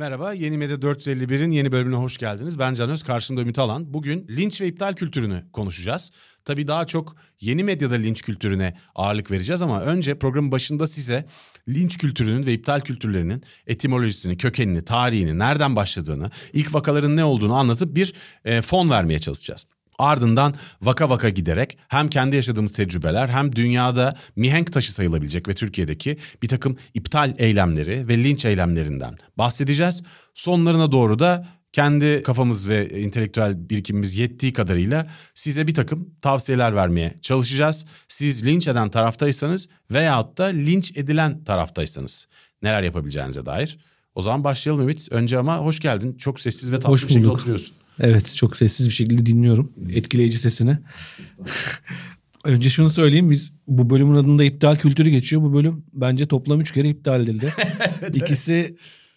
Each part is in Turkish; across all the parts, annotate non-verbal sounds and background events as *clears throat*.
Merhaba, Yeni Medya 451'in yeni bölümüne hoş geldiniz. Ben Can Öz, karşımda Ümit Alan. Bugün linç ve iptal kültürünü konuşacağız. Tabii daha çok yeni medyada linç kültürüne ağırlık vereceğiz ama önce programın başında size linç kültürünün ve iptal kültürlerinin etimolojisini, kökenini, tarihini, nereden başladığını, ilk vakaların ne olduğunu anlatıp bir e, fon vermeye çalışacağız. Ardından vaka vaka giderek hem kendi yaşadığımız tecrübeler hem dünyada mihenk taşı sayılabilecek ve Türkiye'deki bir takım iptal eylemleri ve linç eylemlerinden bahsedeceğiz. Sonlarına doğru da kendi kafamız ve entelektüel birikimimiz yettiği kadarıyla size bir takım tavsiyeler vermeye çalışacağız. Siz linç eden taraftaysanız veyahut da linç edilen taraftaysanız neler yapabileceğinize dair. O zaman başlayalım Ümit. Önce ama hoş geldin. Çok sessiz ve tatlı Hoş bir şekilde oturuyorsun. Evet çok sessiz bir şekilde dinliyorum. Etkileyici sesini. *laughs* Önce şunu söyleyeyim biz bu bölümün adında iptal kültürü geçiyor. Bu bölüm bence toplam üç kere iptal edildi. *laughs* İkisi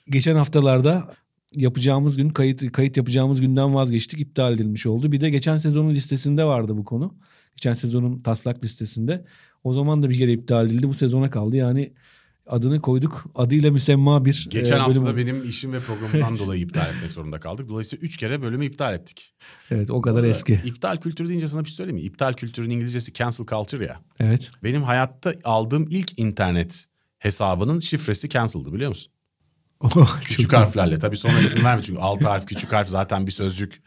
geçen haftalarda yapacağımız gün kayıt kayıt yapacağımız günden vazgeçtik iptal edilmiş oldu. Bir de geçen sezonun listesinde vardı bu konu. Geçen sezonun taslak listesinde. O zaman da bir kere iptal edildi. Bu sezona kaldı. Yani adını koyduk. Adıyla müsemma bir Geçen e, hafta bölüm oldu. benim işim ve programımdan *laughs* Evet. dolayı iptal etmek zorunda kaldık. Dolayısıyla üç kere bölümü iptal ettik. Evet o kadar Orada eski. İptal kültürü deyince sana bir şey söyleyeyim mi? İptal kültürün İngilizcesi cancel culture ya. Evet. Benim hayatta aldığım ilk internet hesabının şifresi cancel'dı biliyor musun? *laughs* Küçük harflerle. Tabii sonra izin verme çünkü alt harf küçük harf zaten bir sözcük.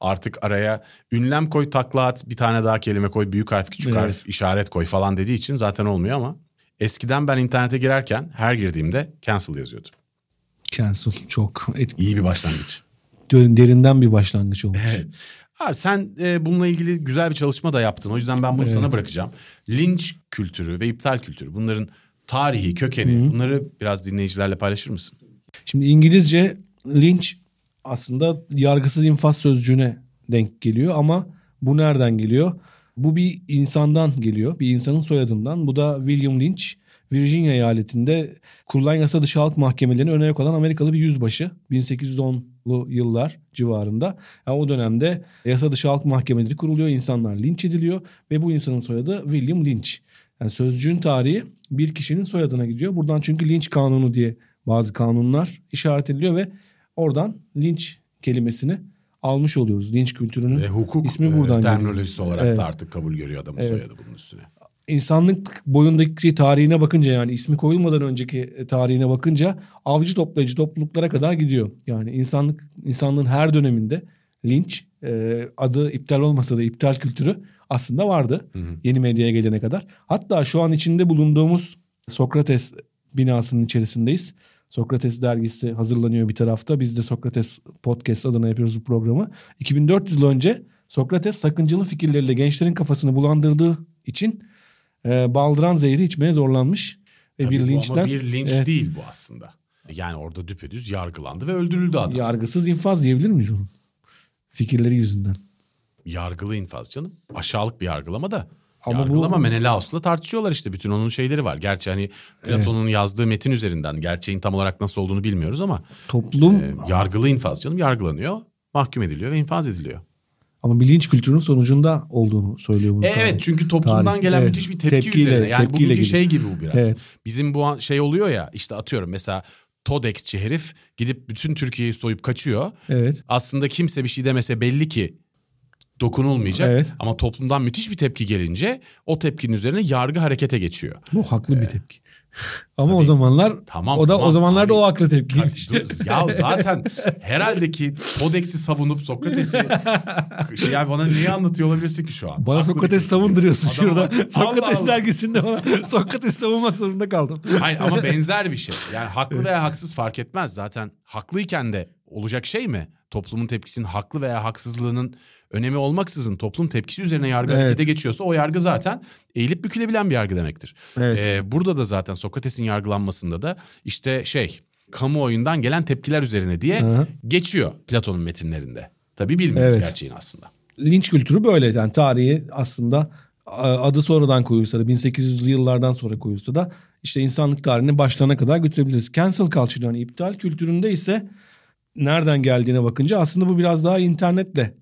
Artık araya ünlem koy takla at bir tane daha kelime koy büyük harf küçük Evet. harf işaret koy falan dediği için zaten olmuyor ama eskiden ben internete girerken her girdiğimde cancel yazıyordu. Cancel çok et- İyi bir başlangıç. derinden bir başlangıç olmuş. Abi sen e, bununla ilgili güzel bir çalışma da yaptın. O yüzden ben bunu Evet. sana bırakacağım. Linç kültürü ve iptal kültürü bunların tarihi, kökeni bunları biraz dinleyicilerle paylaşır mısın? Şimdi İngilizce lynch aslında yargısız infaz sözcüğüne denk geliyor ama bu nereden geliyor? Bu bir insandan geliyor. Bir insanın soyadından. Bu da William Lynch. Virginia eyaletinde kurulan yasa dışı halk mahkemelerine öne yok olan Amerikalı bir yüzbaşı. 1810'lu yıllar civarında. Yani o dönemde yasa dışı halk mahkemeleri kuruluyor. insanlar linç ediliyor ve bu insanın soyadı William Lynch. Yani sözcüğün tarihi bir kişinin soyadına gidiyor. Buradan çünkü linç kanunu diye bazı kanunlar işaret ediliyor ve oradan linç kelimesini almış oluyoruz. Linç kültürünün Ve hukuk ismi e, buradan geliyor. terminolojisi olarak Evet. da artık kabul görüyor adamın Evet. soyadı bunun üstüne. İnsanlık boyundaki tarihine bakınca yani ismi koyulmadan önceki tarihine bakınca avcı toplayıcı topluluklara kadar gidiyor. Yani insanlık insanlığın her döneminde linç e, adı iptal olmasa da iptal kültürü aslında vardı. Yeni medyaya gelene kadar. Hatta şu an içinde bulunduğumuz Sokrates binasının içerisindeyiz. Sokrates dergisi hazırlanıyor bir tarafta. Biz de Sokrates Podcast adına yapıyoruz bu programı. 2400 yıl önce Sokrates sakıncalı fikirleriyle gençlerin kafasını bulandırdığı için e, baldıran zehri içmeye zorlanmış. Ve Tabii bir linçten ama bir linç evet, değil bu aslında. Yani orada düpedüz yargılandı ve öldürüldü adam. yargısız infaz diyebilir miyiz onun? Fikirleri yüzünden. Yargılı infaz canım. Aşağılık bir yargılama da. Ama bu- yargılama Menelaus'la tartışıyorlar işte. Bütün onun şeyleri var. Gerçi hani Platon'un yazdığı metin üzerinden gerçeğin tam olarak nasıl olduğunu bilmiyoruz ama Toplum e, yargılı infaz canım yargılanıyor, mahkum ediliyor ve infaz ediliyor. ama bir linç kültürünün sonucunda olduğunu söylüyor bunu. E, evet çünkü toplumdan Tarih, gelen evet. müthiş bir tepki Tepkiyle- üzerine. Yani tepkiyle bugünkü geliyor. şey gibi bu biraz. Evet. Bizim bu şey oluyor ya işte atıyorum mesela Todex'çi herif gidip bütün Türkiye'yi soyup kaçıyor. Evet. Aslında kimse bir şey demese belli ki dokunulmayacak. Evet. Ama toplumdan müthiş bir tepki gelince o tepkinin üzerine yargı harekete geçiyor. Bu haklı bir tepki. Ama o zamanlar Tamam, o da tamam o zamanlar da abi. o haklı tepkiymiş. Ya zaten *laughs* herhalde ki Todex'i savunup Sokrates'i şey *laughs* ya bana neyi anlatıyor olabilirsin ki şu an? Bana Haklı Sokrates bir- savunduruyorsun Adam- şurada. Sokrates Allah. dergisinde bana *laughs* Sokrates savunmak zorunda kaldım. Hayır ama benzer bir şey. Yani haklı veya haksız fark etmez zaten. Haklıyken de olacak şey mi? Toplumun tepkisinin haklı veya haksızlığının önemi olmaksızın toplum tepkisi üzerine yargı Evet. harekete geçiyorsa o yargı zaten eğilip bükülebilen bir yargı demektir. Evet. Ee, burada da zaten Sokrates'in yargılanmasında da işte şey kamuoyundan gelen tepkiler üzerine diye Hı geçiyor Platon'un metinlerinde. Tabii bilmiyoruz Evet. gerçeğini aslında. linç kültürü böyle yani tarihi aslında adı sonradan koyulsa da 1800'lü yıllardan sonra koyulsa da işte insanlık tarihine başlarına kadar götürebiliriz. Cancel culture yani iptal kültüründe ise nereden geldiğine bakınca aslında bu biraz daha internetle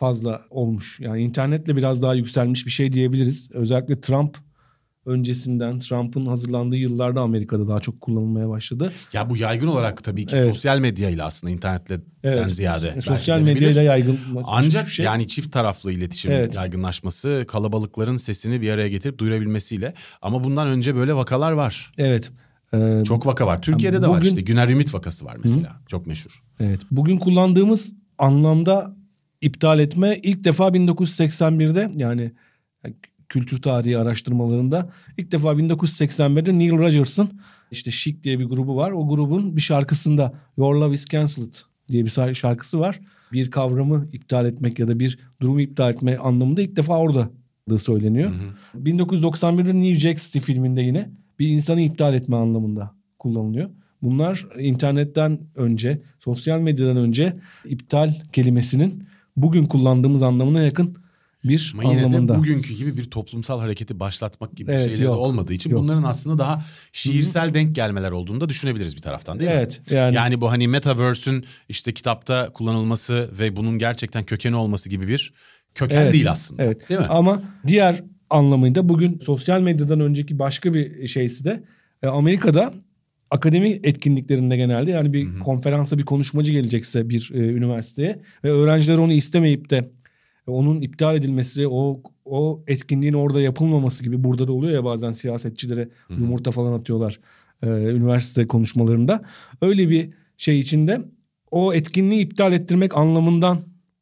fazla olmuş. Yani internetle biraz daha yükselmiş bir şey diyebiliriz. Özellikle Trump öncesinden Trump'ın hazırlandığı yıllarda Amerika'da daha çok kullanılmaya başladı. Ya bu yaygın olarak tabii ki evet. sosyal medyayla aslında internetle evet. ziyade. Sosyal medyayla yaygın. Ancak şey. yani çift taraflı iletişim evet. yaygınlaşması kalabalıkların sesini bir araya getirip duyurabilmesiyle. Ama bundan önce böyle vakalar var. Evet. Ee, çok vaka var. Türkiye'de bugün, de var işte. Güner Ümit vakası var mesela. Hı? Çok meşhur. Evet. Bugün kullandığımız anlamda iptal etme ilk defa 1981'de yani kültür tarihi araştırmalarında ilk defa 1981'de Neil Rogers'ın işte Chic diye bir grubu var. O grubun bir şarkısında Your Love is Cancelled diye bir şarkısı var. Bir kavramı iptal etmek ya da bir durumu iptal etme anlamında ilk defa orada da söyleniyor. Hı hı. 1991'de New Jack City filminde yine bir insanı iptal etme anlamında kullanılıyor. Bunlar internetten önce, sosyal medyadan önce iptal kelimesinin bugün kullandığımız anlamına yakın bir Ama yine anlamında. de bugünkü gibi bir toplumsal hareketi başlatmak gibi evet, şeyler yok, de olmadığı için yok. bunların aslında daha şiirsel Hı-hı. denk gelmeler olduğunu da düşünebiliriz bir taraftan değil evet, mi? Yani, yani bu hani metaverse'ün işte kitapta kullanılması ve bunun gerçekten kökeni olması gibi bir köken evet, değil aslında. Evet. Değil mi? Ama diğer anlamıyla bugün sosyal medyadan önceki başka bir şeysi de e, Amerika'da akademi etkinliklerinde genelde yani bir Hı-hı. konferansa bir konuşmacı gelecekse bir e, üniversiteye ve öğrenciler onu istemeyip de onun iptal edilmesi, o o etkinliğin orada yapılmaması gibi burada da oluyor ya bazen siyasetçilere Hı-hı. yumurta falan atıyorlar e, üniversite konuşmalarında. Öyle bir şey içinde o etkinliği iptal ettirmek anlamından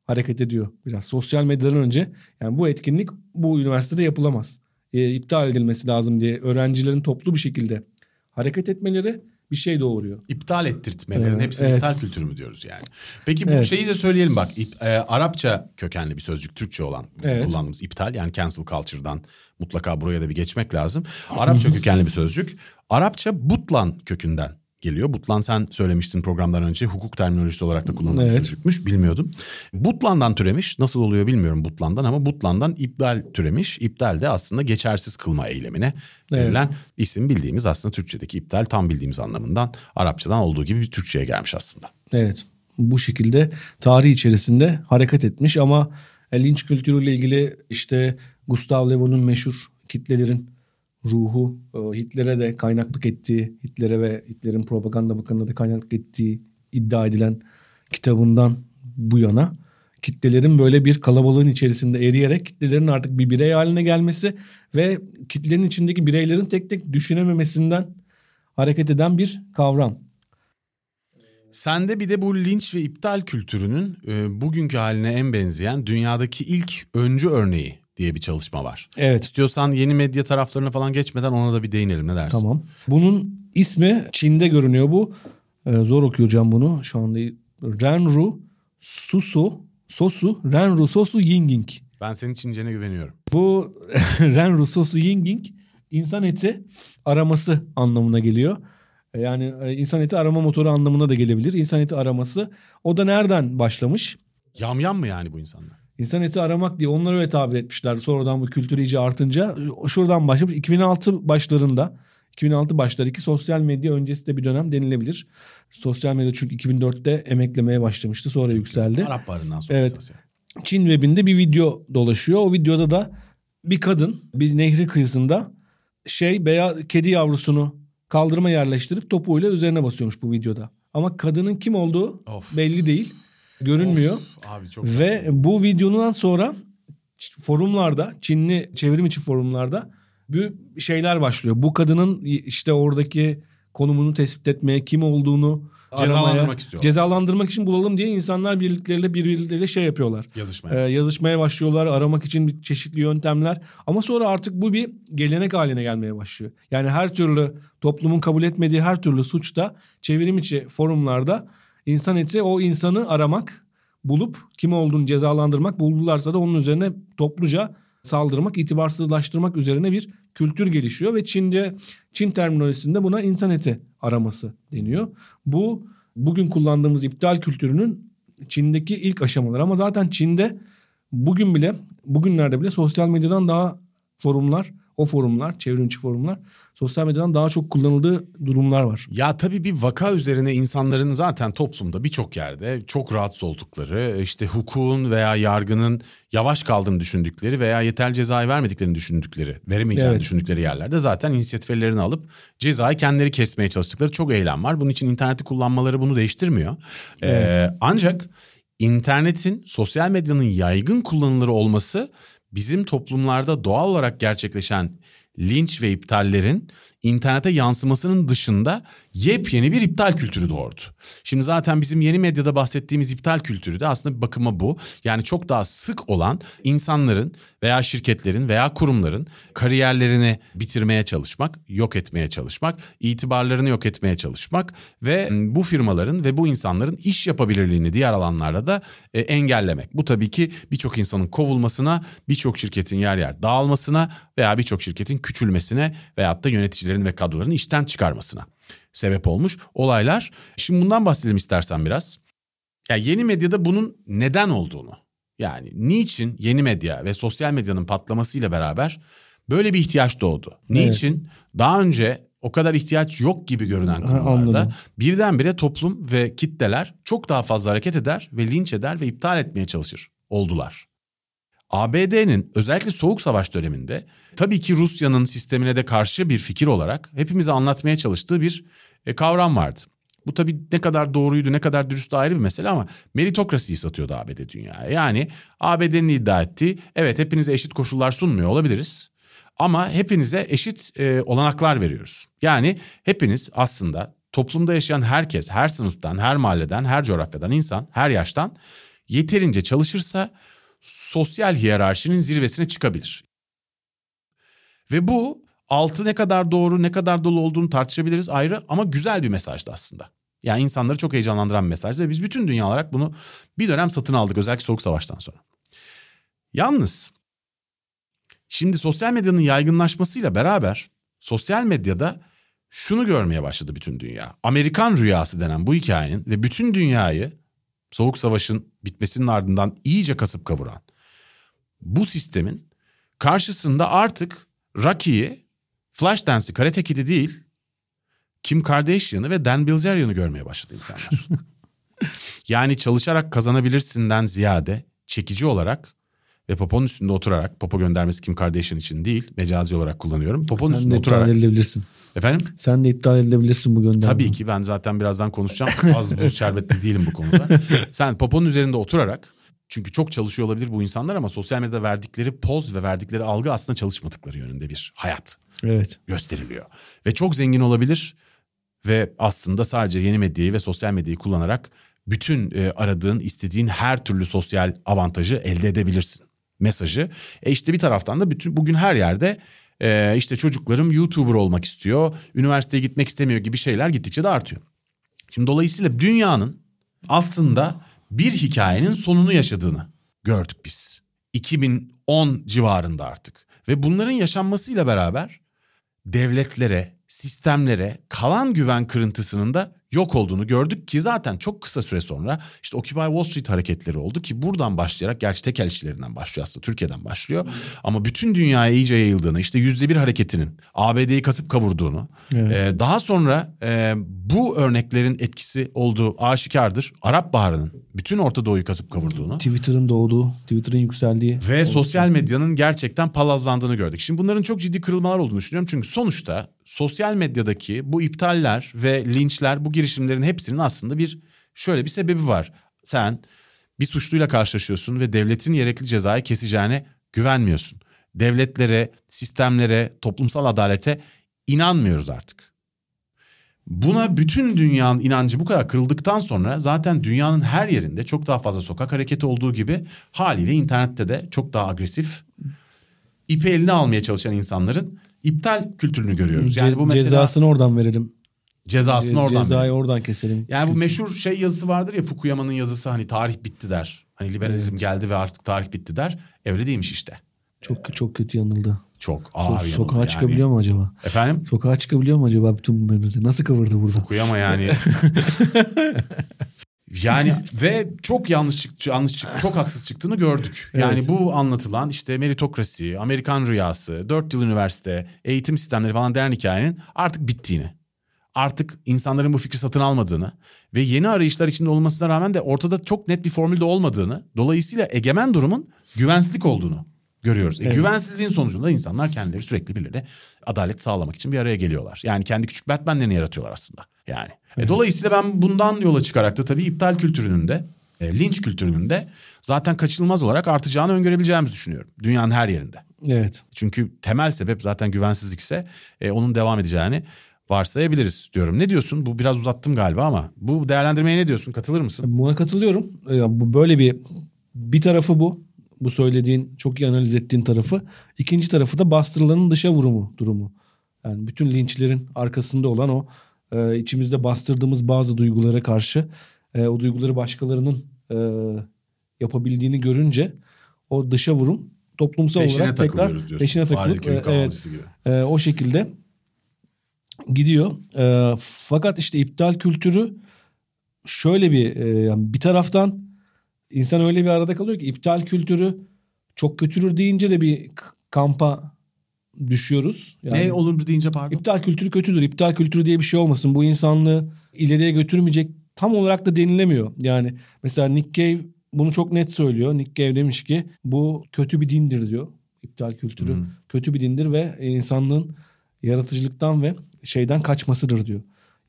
hareket ediyor biraz. Sosyal medyadan önce yani bu etkinlik bu üniversitede yapılamaz. E, iptal edilmesi lazım diye öğrencilerin toplu bir şekilde hareket etmeleri bir şey doğuruyor. İptal ettirtmelerin evet, hepsi evet. iptal kültürü mü diyoruz yani. Peki bu evet. şeyi de söyleyelim bak. E, Arapça kökenli bir sözcük Türkçe olan bizim evet. kullandığımız iptal yani cancel culture'dan mutlaka buraya da bir geçmek lazım. Arapça kökenli bir sözcük. Arapça butlan kökünden geliyor. Butlan sen söylemiştin programdan önce hukuk terminolojisi olarak da kullanılan evet. sözcükmüş bilmiyordum. Butlan'dan türemiş nasıl oluyor bilmiyorum Butlan'dan ama Butlan'dan iptal türemiş. İptal de aslında geçersiz kılma eylemine evet. verilen isim bildiğimiz aslında Türkçedeki iptal tam bildiğimiz anlamından Arapçadan olduğu gibi bir Türkçe'ye gelmiş aslında. Evet bu şekilde tarih içerisinde hareket etmiş ama linç kültürüyle ilgili işte Gustav Le Bon'un meşhur kitlelerin ruhu e, Hitler'e de kaynaklık ettiği, Hitler'e ve Hitler'in propaganda bakanına da kaynaklık ettiği iddia edilen kitabından bu yana kitlelerin böyle bir kalabalığın içerisinde eriyerek kitlelerin artık bir birey haline gelmesi ve kitlenin içindeki bireylerin tek tek düşünememesinden hareket eden bir kavram. Sende bir de bu linç ve iptal kültürünün e, bugünkü haline en benzeyen dünyadaki ilk öncü örneği diye bir çalışma var. Evet. İstiyorsan yeni medya taraflarına falan geçmeden ona da bir değinelim ne dersin? Tamam. Bunun ismi Çin'de görünüyor bu. Ee, zor okuyacağım bunu şu anda. Renru Susu Sosu Renru Sosu Yinging. Ben senin Çincene güveniyorum. Bu *laughs* Renru Sosu Yinging insan eti araması anlamına geliyor. Ee, yani e, insan eti arama motoru anlamına da gelebilir. İnsan eti araması. O da nereden başlamış? Yam yam mı yani bu insanlar? İnsan eti aramak diye onları öyle tabir etmişler. Sonradan bu kültür iyice artınca şuradan başlamış. 2006 başlarında 2006 başları ki sosyal medya öncesi de bir dönem denilebilir. Sosyal medya çünkü 2004'te emeklemeye başlamıştı sonra yükseldi. Arap barından sonra evet. esas Çin webinde bir video dolaşıyor. O videoda da bir kadın bir nehri kıyısında şey beyaz kedi yavrusunu kaldırıma yerleştirip topuğuyla üzerine basıyormuş bu videoda. Ama kadının kim olduğu of. belli değil görünmüyor. Of, abi çok Ve güzel. bu videonun sonra forumlarda Çinli çevrim içi forumlarda bir şeyler başlıyor. Bu kadının işte oradaki konumunu tespit etmeye, kim olduğunu cezalandırmak aramaya, istiyorlar. Cezalandırmak için bulalım diye insanlar birlikleriyle birbirleriyle şey yapıyorlar. Yazışmaya. Ee, yazışmaya başlıyorlar, aramak için çeşitli yöntemler. Ama sonra artık bu bir gelenek haline gelmeye başlıyor. Yani her türlü toplumun kabul etmediği her türlü suçta çevrim içi forumlarda İnsan eti o insanı aramak, bulup kim olduğunu cezalandırmak, buldularsa da onun üzerine topluca saldırmak, itibarsızlaştırmak üzerine bir kültür gelişiyor ve Çin'de Çin terminolojisinde buna insan eti araması deniyor. Bu bugün kullandığımız iptal kültürünün Çin'deki ilk aşamaları ama zaten Çin'de bugün bile bugünlerde bile sosyal medyadan daha forumlar, o forumlar, çevrimiçi forumlar sosyal medyadan daha çok kullanıldığı durumlar var. Ya tabii bir vaka üzerine insanların zaten toplumda birçok yerde çok rahatsız oldukları, işte hukukun veya yargının yavaş kaldığını düşündükleri veya yeterli cezayı vermediklerini düşündükleri, veremeyeceğini Evet. düşündükleri yerlerde zaten inisiyatif ellerini alıp cezayı kendileri kesmeye çalıştıkları çok eylem var. Bunun için interneti kullanmaları bunu değiştirmiyor. Ee, ancak internetin, sosyal medyanın yaygın kullanılır olması bizim toplumlarda doğal olarak gerçekleşen linç ve iptallerin internete yansımasının dışında yepyeni bir iptal kültürü doğurdu. Şimdi zaten bizim yeni medyada bahsettiğimiz iptal kültürü de aslında bir bakıma bu. Yani çok daha sık olan insanların veya şirketlerin veya kurumların kariyerlerini bitirmeye çalışmak, yok etmeye çalışmak, itibarlarını yok etmeye çalışmak ve bu firmaların ve bu insanların iş yapabilirliğini diğer alanlarda da e, engellemek. Bu tabii ki birçok insanın kovulmasına, birçok şirketin yer yer dağılmasına veya birçok şirketin küçülmesine veyahut da yöneticilerin ve kadroların işten çıkarmasına sebep olmuş olaylar. Şimdi bundan bahsedelim istersen biraz. Ya yeni medyada bunun neden olduğunu yani niçin yeni medya ve sosyal medyanın patlamasıyla beraber böyle bir ihtiyaç doğdu? Niçin daha önce o kadar ihtiyaç yok gibi görünen konularda anladım. birdenbire toplum ve kitleler çok daha fazla hareket eder ve linç eder ve iptal etmeye çalışır oldular. ABD'nin özellikle Soğuk Savaş döneminde tabii ki Rusya'nın sistemine de karşı bir fikir olarak hepimize anlatmaya çalıştığı bir e, kavram vardı. Bu tabii ne kadar doğruydu ne kadar dürüst ayrı bir mesele ama meritokrasiyi satıyordu ABD dünyaya. Yani ABD'nin iddia ettiği evet hepinize eşit koşullar sunmuyor olabiliriz. Ama hepinize eşit e, olanaklar veriyoruz. Yani hepiniz aslında toplumda yaşayan herkes, her sınıftan, her mahalleden, her coğrafyadan insan, her yaştan yeterince çalışırsa sosyal hiyerarşinin zirvesine çıkabilir. Ve bu altı ne kadar doğru ne kadar dolu olduğunu tartışabiliriz ayrı ama güzel bir mesajdı aslında. Yani insanları çok heyecanlandıran bir mesajdı ve biz bütün dünya olarak bunu bir dönem satın aldık özellikle Soğuk Savaş'tan sonra. Yalnız şimdi sosyal medyanın yaygınlaşmasıyla beraber sosyal medyada şunu görmeye başladı bütün dünya. Amerikan rüyası denen bu hikayenin ve bütün dünyayı Soğuk Savaş'ın bitmesinin ardından iyice kasıp kavuran bu sistemin karşısında artık Rocky'yi, Flashdance, Karate Kid'i değil, Kim Kardashian'ı ve Dan Bilzerian'ı görmeye başladı insanlar. *laughs* yani çalışarak kazanabilirsinden ziyade çekici olarak ve poponun üstünde oturarak, popo göndermesi Kim Kardashian için değil, mecazi olarak kullanıyorum. Poponun Sen üstünde de iptal oturarak. edilebilirsin. Efendim? Sen de iptal edilebilirsin bu göndermeyi. Tabii ki ben zaten birazdan konuşacağım. Az buz şerbetli değilim bu konuda. Sen poponun üzerinde oturarak çünkü çok çalışıyor olabilir bu insanlar ama sosyal medyada verdikleri poz ve verdikleri algı aslında çalışmadıkları yönünde bir hayat Evet. gösteriliyor. Ve çok zengin olabilir ve aslında sadece yeni medyayı ve sosyal medyayı kullanarak bütün e, aradığın, istediğin her türlü sosyal avantajı elde edebilirsin mesajı. E işte bir taraftan da bütün bugün her yerde e, işte çocuklarım YouTuber olmak istiyor, üniversiteye gitmek istemiyor gibi şeyler gittikçe de artıyor. Şimdi dolayısıyla dünyanın aslında bir hikayenin sonunu yaşadığını gördük biz. 2010 civarında artık. Ve bunların yaşanmasıyla beraber devletlere, sistemlere kalan güven kırıntısının da yok olduğunu gördük ki zaten çok kısa süre sonra işte Occupy Wall Street hareketleri oldu ki buradan başlayarak gerçi tekel işçilerinden başlıyor aslında Türkiye'den başlıyor ama bütün dünyaya iyice yayıldığını işte yüzde bir hareketinin ABD'yi kasıp kavurduğunu Evet. e, daha sonra e, bu örneklerin etkisi olduğu aşikardır. Arap Baharı'nın bütün Orta Doğu'yu kasıp kavurduğunu Twitter'ın doğduğu, Twitter'ın yükseldiği. ve sosyal medyanın gerçekten palazlandığını gördük. Şimdi bunların çok ciddi kırılmalar olduğunu düşünüyorum. Çünkü sonuçta sosyal medyadaki bu iptaller ve linçler bu girişimlerin hepsinin aslında bir şöyle bir sebebi var. Sen bir suçluyla karşılaşıyorsun ve devletin gerekli cezayı keseceğine güvenmiyorsun. Devletlere, sistemlere, toplumsal adalete inanmıyoruz artık. Buna bütün dünyanın inancı bu kadar kırıldıktan sonra zaten dünyanın her yerinde çok daha fazla sokak hareketi olduğu gibi haliyle internette de çok daha agresif ipi eline almaya çalışan insanların iptal kültürünü görüyoruz. Yani bu mesela Cezasını oradan verelim. cezasını oradan Cezayı veriyor. oradan keselim. Yani bu meşhur şey yazısı vardır ya Fukuyama'nın yazısı hani tarih bitti der. Hani liberalizm geldi ve artık tarih bitti der. Öyle değilmiş işte. Çok çok kötü yanıldı. Çok So- ağır yanıldı sokağa yani. çıkabiliyor mu acaba? Efendim? Sokağa çıkabiliyor mu acaba bütün bunların? Nasıl kıvırdı burada? Fukuyama yani. *laughs* Yani ve çok yanlış çıktı, yanlış çıktı, çok haksız çıktığını gördük. Yani Evet. bu anlatılan işte meritokrasi, Amerikan rüyası, dört yıl üniversite, eğitim sistemleri falan denen hikayenin artık bittiğini. Artık insanların bu fikri satın almadığını ve yeni arayışlar içinde olmasına rağmen de ortada çok net bir formülde olmadığını, dolayısıyla egemen durumun güvensizlik olduğunu görüyoruz. E, Evet. güvensizliğin sonucunda insanlar kendileri sürekli birbirine adalet sağlamak için bir araya geliyorlar. Yani kendi küçük Batman'lerini yaratıyorlar aslında. Yani. E, dolayısıyla ben bundan yola çıkarak da tabii iptal kültürünün de, e, linç kültürünün de zaten kaçınılmaz olarak artacağını öngörebileceğimizi düşünüyorum. Dünyanın her yerinde. Evet. Çünkü temel sebep zaten güvensizlikse e, onun devam edeceğini varsayabiliriz diyorum. Ne diyorsun? Bu biraz uzattım galiba ama bu değerlendirmeye ne diyorsun? Katılır mısın? Buna katılıyorum. Ya bu böyle bir bir tarafı bu. Bu söylediğin çok iyi analiz ettiğin tarafı. İkinci tarafı da bastırılanın dışa vurumu durumu. Yani bütün linçlerin arkasında olan o e, içimizde bastırdığımız bazı duygulara karşı e, o duyguları başkalarının e, yapabildiğini görünce o dışa vurum toplumsal Peşine olarak tekrar diyorsun. peşine takılıp e, evet, gibi. e, o şekilde gidiyor. E, fakat işte iptal kültürü şöyle bir e, yani bir taraftan insan öyle bir arada kalıyor ki iptal kültürü çok kötülür deyince de bir kampa düşüyoruz. Yani Ne olur deyince pardon? iptal kültürü kötüdür. İptal kültürü diye bir şey olmasın. Bu insanlığı ileriye götürmeyecek tam olarak da denilemiyor. Yani mesela Nick Cave bunu çok net söylüyor. Nick Cave demiş ki bu kötü bir dindir diyor. İptal kültürü Hı. kötü bir dindir ve insanlığın yaratıcılıktan ve şeyden kaçmasıdır diyor.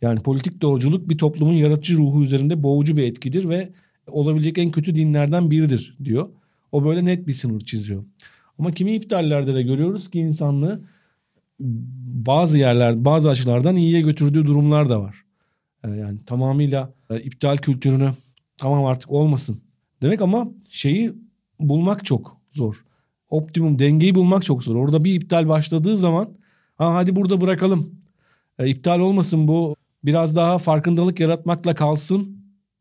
Yani politik doğruculuk bir toplumun yaratıcı ruhu üzerinde boğucu bir etkidir ve olabilecek en kötü dinlerden biridir diyor. O böyle net bir sınır çiziyor. Ama kimi iptallerde de görüyoruz ki insanlığı bazı yerler, bazı açılardan iyiye götürdüğü durumlar da var. Ee, Yani tamamıyla e, iptal kültürünü tamam artık olmasın demek ama şeyi bulmak çok zor. Optimum dengeyi bulmak çok zor. Orada bir iptal başladığı zaman ha hadi burada bırakalım. E, iptal olmasın bu biraz daha farkındalık yaratmakla kalsın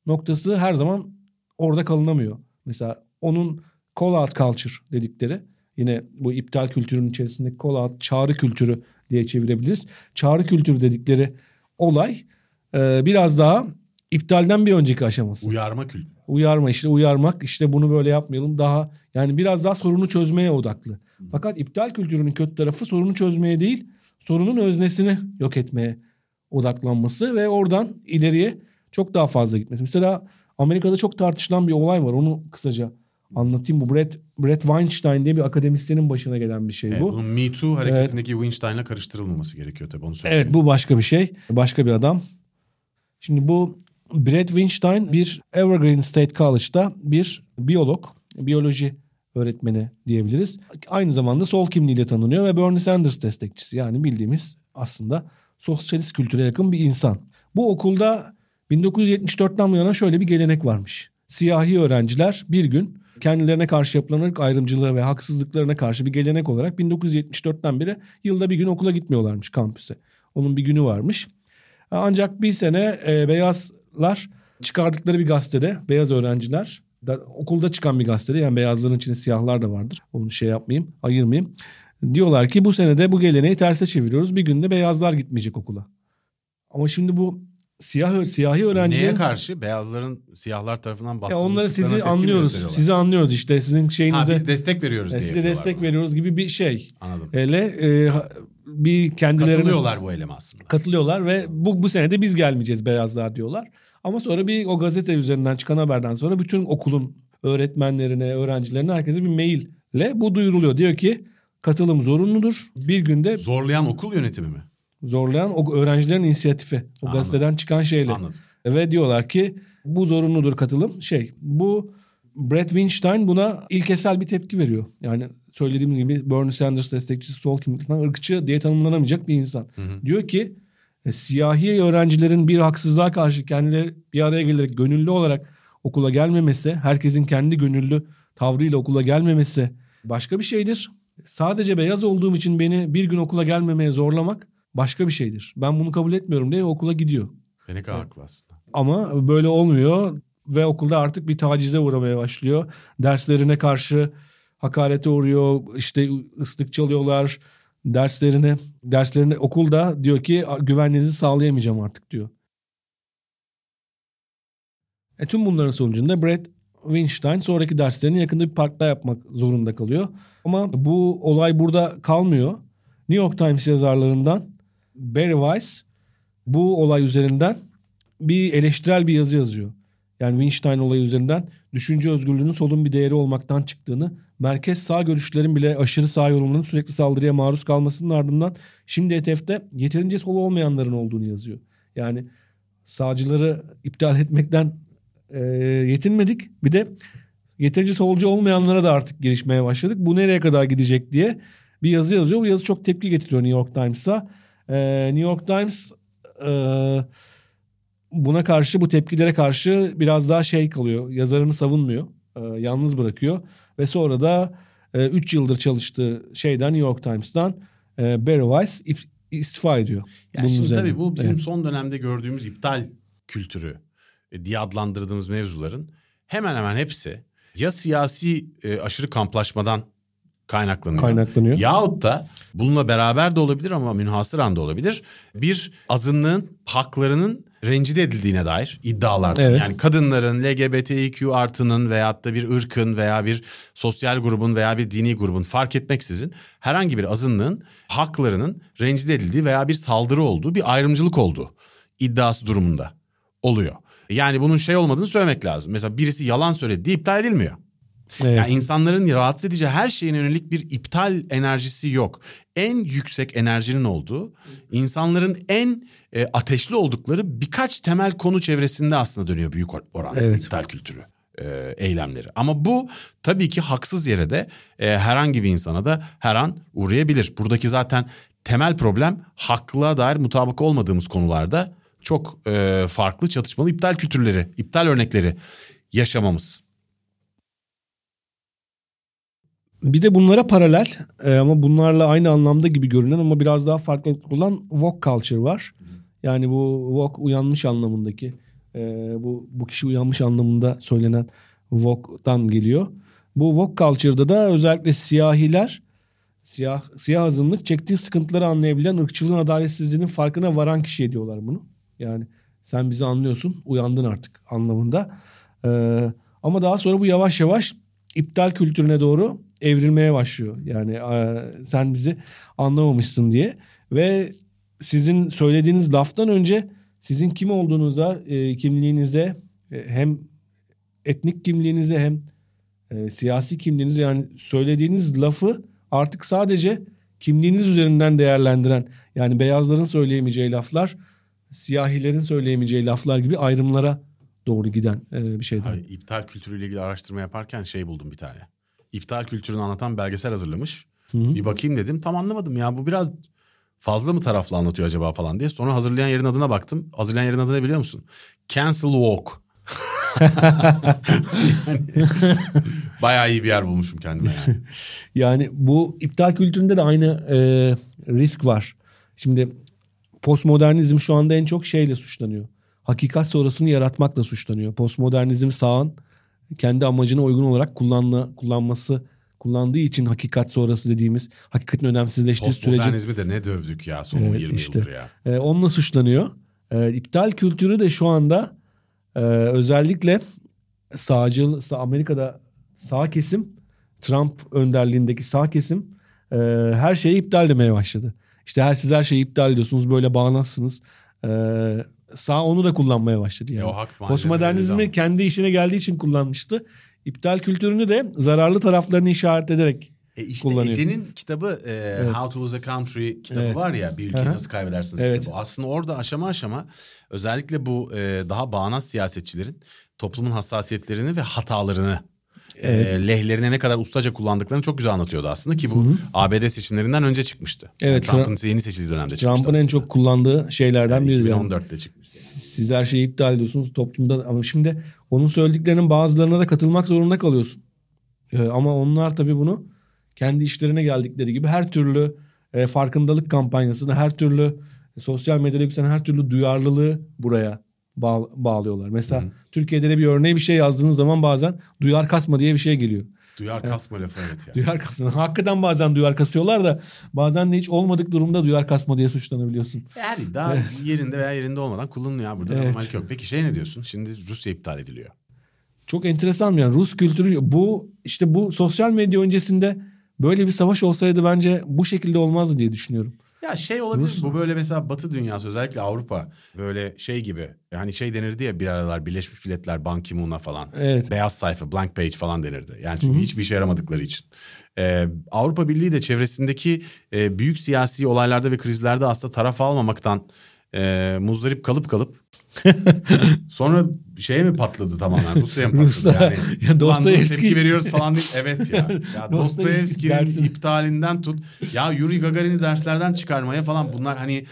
noktası her zaman orada kalınamıyor. Mesela onun call out culture dedikleri yine bu iptal kültürünün içerisindeki call out çağrı kültürü diye çevirebiliriz. Çağrı kültürü dedikleri olay e, biraz daha iptalden bir önceki aşaması. Uyarma kültürü. Uyarma işte uyarmak işte bunu böyle yapmayalım daha yani biraz daha sorunu çözmeye odaklı. Fakat iptal kültürünün kötü tarafı sorunu çözmeye değil sorunun öznesini yok etmeye odaklanması ve oradan ileriye çok daha fazla gitmesi. Mesela Amerika'da çok tartışılan bir olay var onu kısaca anlatayım. Bu Brett, Brett Weinstein diye bir akademisyenin başına gelen bir şey Evet, bu. bunun Me Too hareketindeki Weinstein'la karıştırılmaması gerekiyor tabii onu söyleyeyim. Evet bu başka bir şey. Başka bir adam. Şimdi bu Brett Weinstein bir Evergreen State College'da bir biyolog, biyoloji öğretmeni diyebiliriz. Aynı zamanda sol kimliğiyle tanınıyor ve Bernie Sanders destekçisi. Yani bildiğimiz aslında sosyalist kültüre yakın bir insan. Bu okulda 1974'ten bu yana şöyle bir gelenek varmış. Siyahi öğrenciler bir gün kendilerine karşı yapılan ırk ayrımcılığı ve haksızlıklarına karşı bir gelenek olarak 1974'ten beri yılda bir gün okula gitmiyorlarmış kampüse. Onun bir günü varmış. Ancak bir sene e, beyazlar çıkardıkları bir gazetede beyaz öğrenciler da, okulda çıkan bir gazetede yani beyazların içinde siyahlar da vardır. Onu şey yapmayayım ayırmayayım. Diyorlar ki bu senede bu geleneği terse çeviriyoruz. Bir günde beyazlar gitmeyecek okula. Ama şimdi bu siyah siyahi Neye öğrencilerin karşı? Beyazların siyahlar tarafından ya bastırılmışlıklarına onları sizi anlıyoruz. Sizi anlıyoruz işte sizin Ha, şeyinize biz destek veriyoruz diye size destek bunu. veriyoruz gibi bir şey. Anladım. Hele e, ha- bir kendilerine Katılıyorlar bu eleme aslında. katılıyorlar ve bu bu sene de biz gelmeyeceğiz beyazlar diyorlar. Ama sonra bir o gazete üzerinden çıkan haberden sonra bütün okulun öğretmenlerine, öğrencilerine herkese bir maille bu duyuruluyor. Diyor ki katılım zorunludur. Bir günde Zorlayan okul yönetimi mi? Zorlayan o öğrencilerin inisiyatifi. O Anladım. gazeteden çıkan şeyle. Anladım. Ve diyorlar ki bu zorunludur katılım. Şey bu Brett Weinstein buna ilkesel bir tepki veriyor. Yani söylediğim gibi Bernie Sanders destekçisi sol kimlikten ırkçı diye tanımlanamayacak bir insan. hı. Diyor ki e, siyahi öğrencilerin bir haksızlığa karşı kendileri bir araya gelerek gönüllü olarak okula gelmemesi, herkesin kendi gönüllü tavrıyla okula gelmemesi başka bir şeydir. Sadece beyaz olduğum için beni bir gün okula gelmemeye zorlamak başka bir şeydir. Ben bunu kabul etmiyorum diye okula gidiyor. Ve ne kadar haklı aslında. Ama böyle olmuyor ve okulda artık bir tacize uğramaya başlıyor. Derslerine karşı hakarete uğruyor. işte ıslık çalıyorlar derslerine. Derslerine okulda diyor ki güvenliğinizi sağlayamayacağım artık diyor. E tüm bunların sonucunda Brad Weinstein sonraki derslerini yakında bir parkta yapmak zorunda kalıyor. Ama bu olay burada kalmıyor. New York Times yazarlarından Barry Weiss bu olay üzerinden bir eleştirel bir yazı yazıyor. Yani Weinstein olayı üzerinden düşünce özgürlüğünün solun bir değeri olmaktan çıktığını, merkez sağ görüşlerin bile aşırı sağ yorumların sürekli saldırıya maruz kalmasının ardından şimdi ETF'de yeterince sol olmayanların olduğunu yazıyor. Yani sağcıları iptal etmekten e, yetinmedik. Bir de yeterince solcu olmayanlara da artık girişmeye başladık. Bu nereye kadar gidecek diye bir yazı yazıyor. Bu yazı çok tepki getiriyor New York Times'a. E, New York Times e, buna karşı bu tepkilere karşı biraz daha şey kalıyor. Yazarını savunmuyor. E, yalnız bırakıyor. Ve sonra da 3 e, yıldır çalıştığı şeyden New York Times'tan e, Barry Weiss istifa ediyor. Yani şimdi üzerine. tabii bu bizim evet. son dönemde gördüğümüz iptal kültürü e, diye adlandırdığımız mevzuların hemen hemen hepsi ya siyasi e, aşırı kamplaşmadan kaynaklanıyor. Kaynaklanıyor. Yahut da bununla beraber de olabilir ama münhasıran da olabilir. Bir azınlığın haklarının rencide edildiğine dair iddialar. Evet. Yani kadınların, LGBTİQ artının veyahut da bir ırkın veya bir sosyal grubun veya bir dini grubun fark etmeksizin herhangi bir azınlığın haklarının rencide edildiği veya bir saldırı olduğu, bir ayrımcılık olduğu iddiası durumunda oluyor. Yani bunun şey olmadığını söylemek lazım. Mesela birisi yalan söyledi diye iptal edilmiyor. Evet. Yani insanların rahatsız edici her şeyin yönelik bir iptal enerjisi yok. En yüksek enerjinin olduğu, insanların en e, ateşli oldukları birkaç temel konu çevresinde aslında dönüyor büyük oranda evet. iptal kültürü e, eylemleri. Ama bu tabii ki haksız yere de e, herhangi bir insana da her an uğrayabilir. Buradaki zaten temel problem haklığa dair mutabık olmadığımız konularda çok e, farklı çatışmalı iptal kültürleri, iptal örnekleri yaşamamız. Bir de bunlara paralel e, ama bunlarla aynı anlamda gibi görünen ama biraz daha farklı olan woke culture var. Yani bu woke uyanmış anlamındaki e, bu bu kişi uyanmış anlamında söylenen woke'dan geliyor. Bu woke culture'da da özellikle siyahiler siyah siyah azınlık çektiği sıkıntıları anlayabilen ırkçılığın adaletsizliğinin farkına varan kişiye diyorlar bunu. Yani sen bizi anlıyorsun uyandın artık anlamında. Ee, ama daha sonra bu yavaş yavaş iptal kültürüne doğru evrilmeye başlıyor. Yani sen bizi anlamamışsın diye ve sizin söylediğiniz laftan önce sizin kim olduğunuza, e, kimliğinize e, hem etnik kimliğinize hem e, siyasi kimliğinize yani söylediğiniz lafı artık sadece kimliğiniz üzerinden değerlendiren yani beyazların söyleyemeyeceği laflar, siyahilerin söyleyemeyeceği laflar gibi ayrımlara doğru giden bir şeyden. Hayır, iptal kültürüyle ilgili araştırma yaparken şey buldum bir tane iptal kültürünü anlatan belgesel hazırlamış. Hı hı. Bir bakayım dedim. Tam anlamadım ya bu biraz fazla mı taraflı anlatıyor acaba falan diye. Sonra hazırlayan yerin adına baktım. Hazırlayan yerin adı ne biliyor musun? Cancel Walk. *laughs* yani, bayağı iyi bir yer bulmuşum kendime yani. *laughs* yani bu iptal kültüründe de aynı e, risk var. Şimdi postmodernizm şu anda en çok şeyle suçlanıyor. Hakikat sonrasını yaratmakla suçlanıyor. Postmodernizm sağın kendi amacına uygun olarak kullanma, kullanması kullandığı için hakikat sonrası dediğimiz hakikatin önemsizleştiği sürece. Postmodernizmi de ne dövdük ya son evet, 20 işte, yıldır ya. E, onunla suçlanıyor. E, iptal kültürü de şu anda e, özellikle sağcı Amerika'da sağ kesim Trump önderliğindeki sağ kesim e, her şeyi iptal demeye başladı. İşte her siz her şeyi iptal ediyorsunuz böyle bağnazsınız. E, sağ onu da kullanmaya başladı yani. E, o hak Postmodernizmi kendi işine geldiği için kullanmıştı. İptal kültürünü de zararlı taraflarını işaret ederek e işte. Ece'nin kitabı e, evet. How to Lose a Country kitabı evet. var ya bir ülkeyi nasıl kaybedersiniz evet. kitabı. Aslında orada aşama aşama özellikle bu e, daha bağnaz siyasetçilerin toplumun hassasiyetlerini ve hatalarını evet. e, lehlerine ne kadar ustaca kullandıklarını çok güzel anlatıyordu aslında ki bu Hı-hı. ABD seçimlerinden önce çıkmıştı. Evet. Yani Trump'ın yeni seçildiği dönemde çıkmıştı. Trump'ın en çok kullandığı şeylerden yani biri. 2014'te yani. çıkmış. Siz her şeyi iptal ediyorsunuz toplumda ama şimdi onun söylediklerinin bazılarına da katılmak zorunda kalıyorsun. Ee, ama onlar tabii bunu kendi işlerine geldikleri gibi her türlü e, farkındalık kampanyasını, her türlü e, sosyal medyada yükselen her türlü duyarlılığı buraya bağ, bağlıyorlar. Mesela Hı. Türkiye'de de bir örneği bir şey yazdığınız zaman bazen duyar kasma diye bir şey geliyor. Duyar kasma lafı evet ya. Duyar kasma. Hakikaten bazen duyar kasıyorlar da bazen de hiç olmadık durumda duyar kasma diye suçlanabiliyorsun. Yani daha yerinde veya yerinde olmadan kullanılıyor burada Evet. normallik yok. Peki şey ne diyorsun? Şimdi Rusya iptal ediliyor. Çok enteresan yani Rus kültürü bu işte bu sosyal medya öncesinde böyle bir savaş olsaydı bence bu şekilde olmazdı diye düşünüyorum. Ya şey olabilir Rus- bu böyle mesela Batı dünyası özellikle Avrupa böyle şey gibi hani şey denirdi ya bir aralar Birleşmiş Milletler Ban Ki-moon'a falan. Evet. Beyaz sayfa blank page falan denirdi. Yani çünkü hiçbir işe yaramadıkları için. Ee, Avrupa Birliği de çevresindeki e, büyük siyasi olaylarda ve krizlerde aslında taraf almamaktan e, muzdarip kalıp kalıp *laughs* sonra şeye mi patladı tamamen Rusya'ya mı *laughs* patladı yani? Ya Dostoyevski- tepki veriyoruz falan değil. Evet ya. *laughs* ya Dostoyevski Dostoyevski'nin iptalinden tut. Ya Yuri Gagarin'i derslerden çıkarmaya falan bunlar hani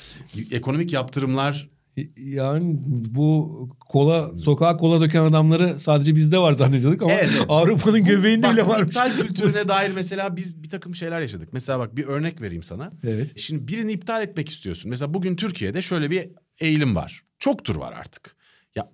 ekonomik yaptırımlar Yani bu kola sokağa kola döken adamları sadece bizde var zannediyorduk ama Evet, evet. Avrupa'nın göbeğinde Bak, bile var. iptal kültürüne *laughs* dair mesela biz bir takım şeyler yaşadık. Mesela bak bir örnek vereyim sana. Evet. Şimdi birini iptal etmek istiyorsun. Mesela bugün Türkiye'de şöyle bir eğilim var. Çoktur var artık. Ya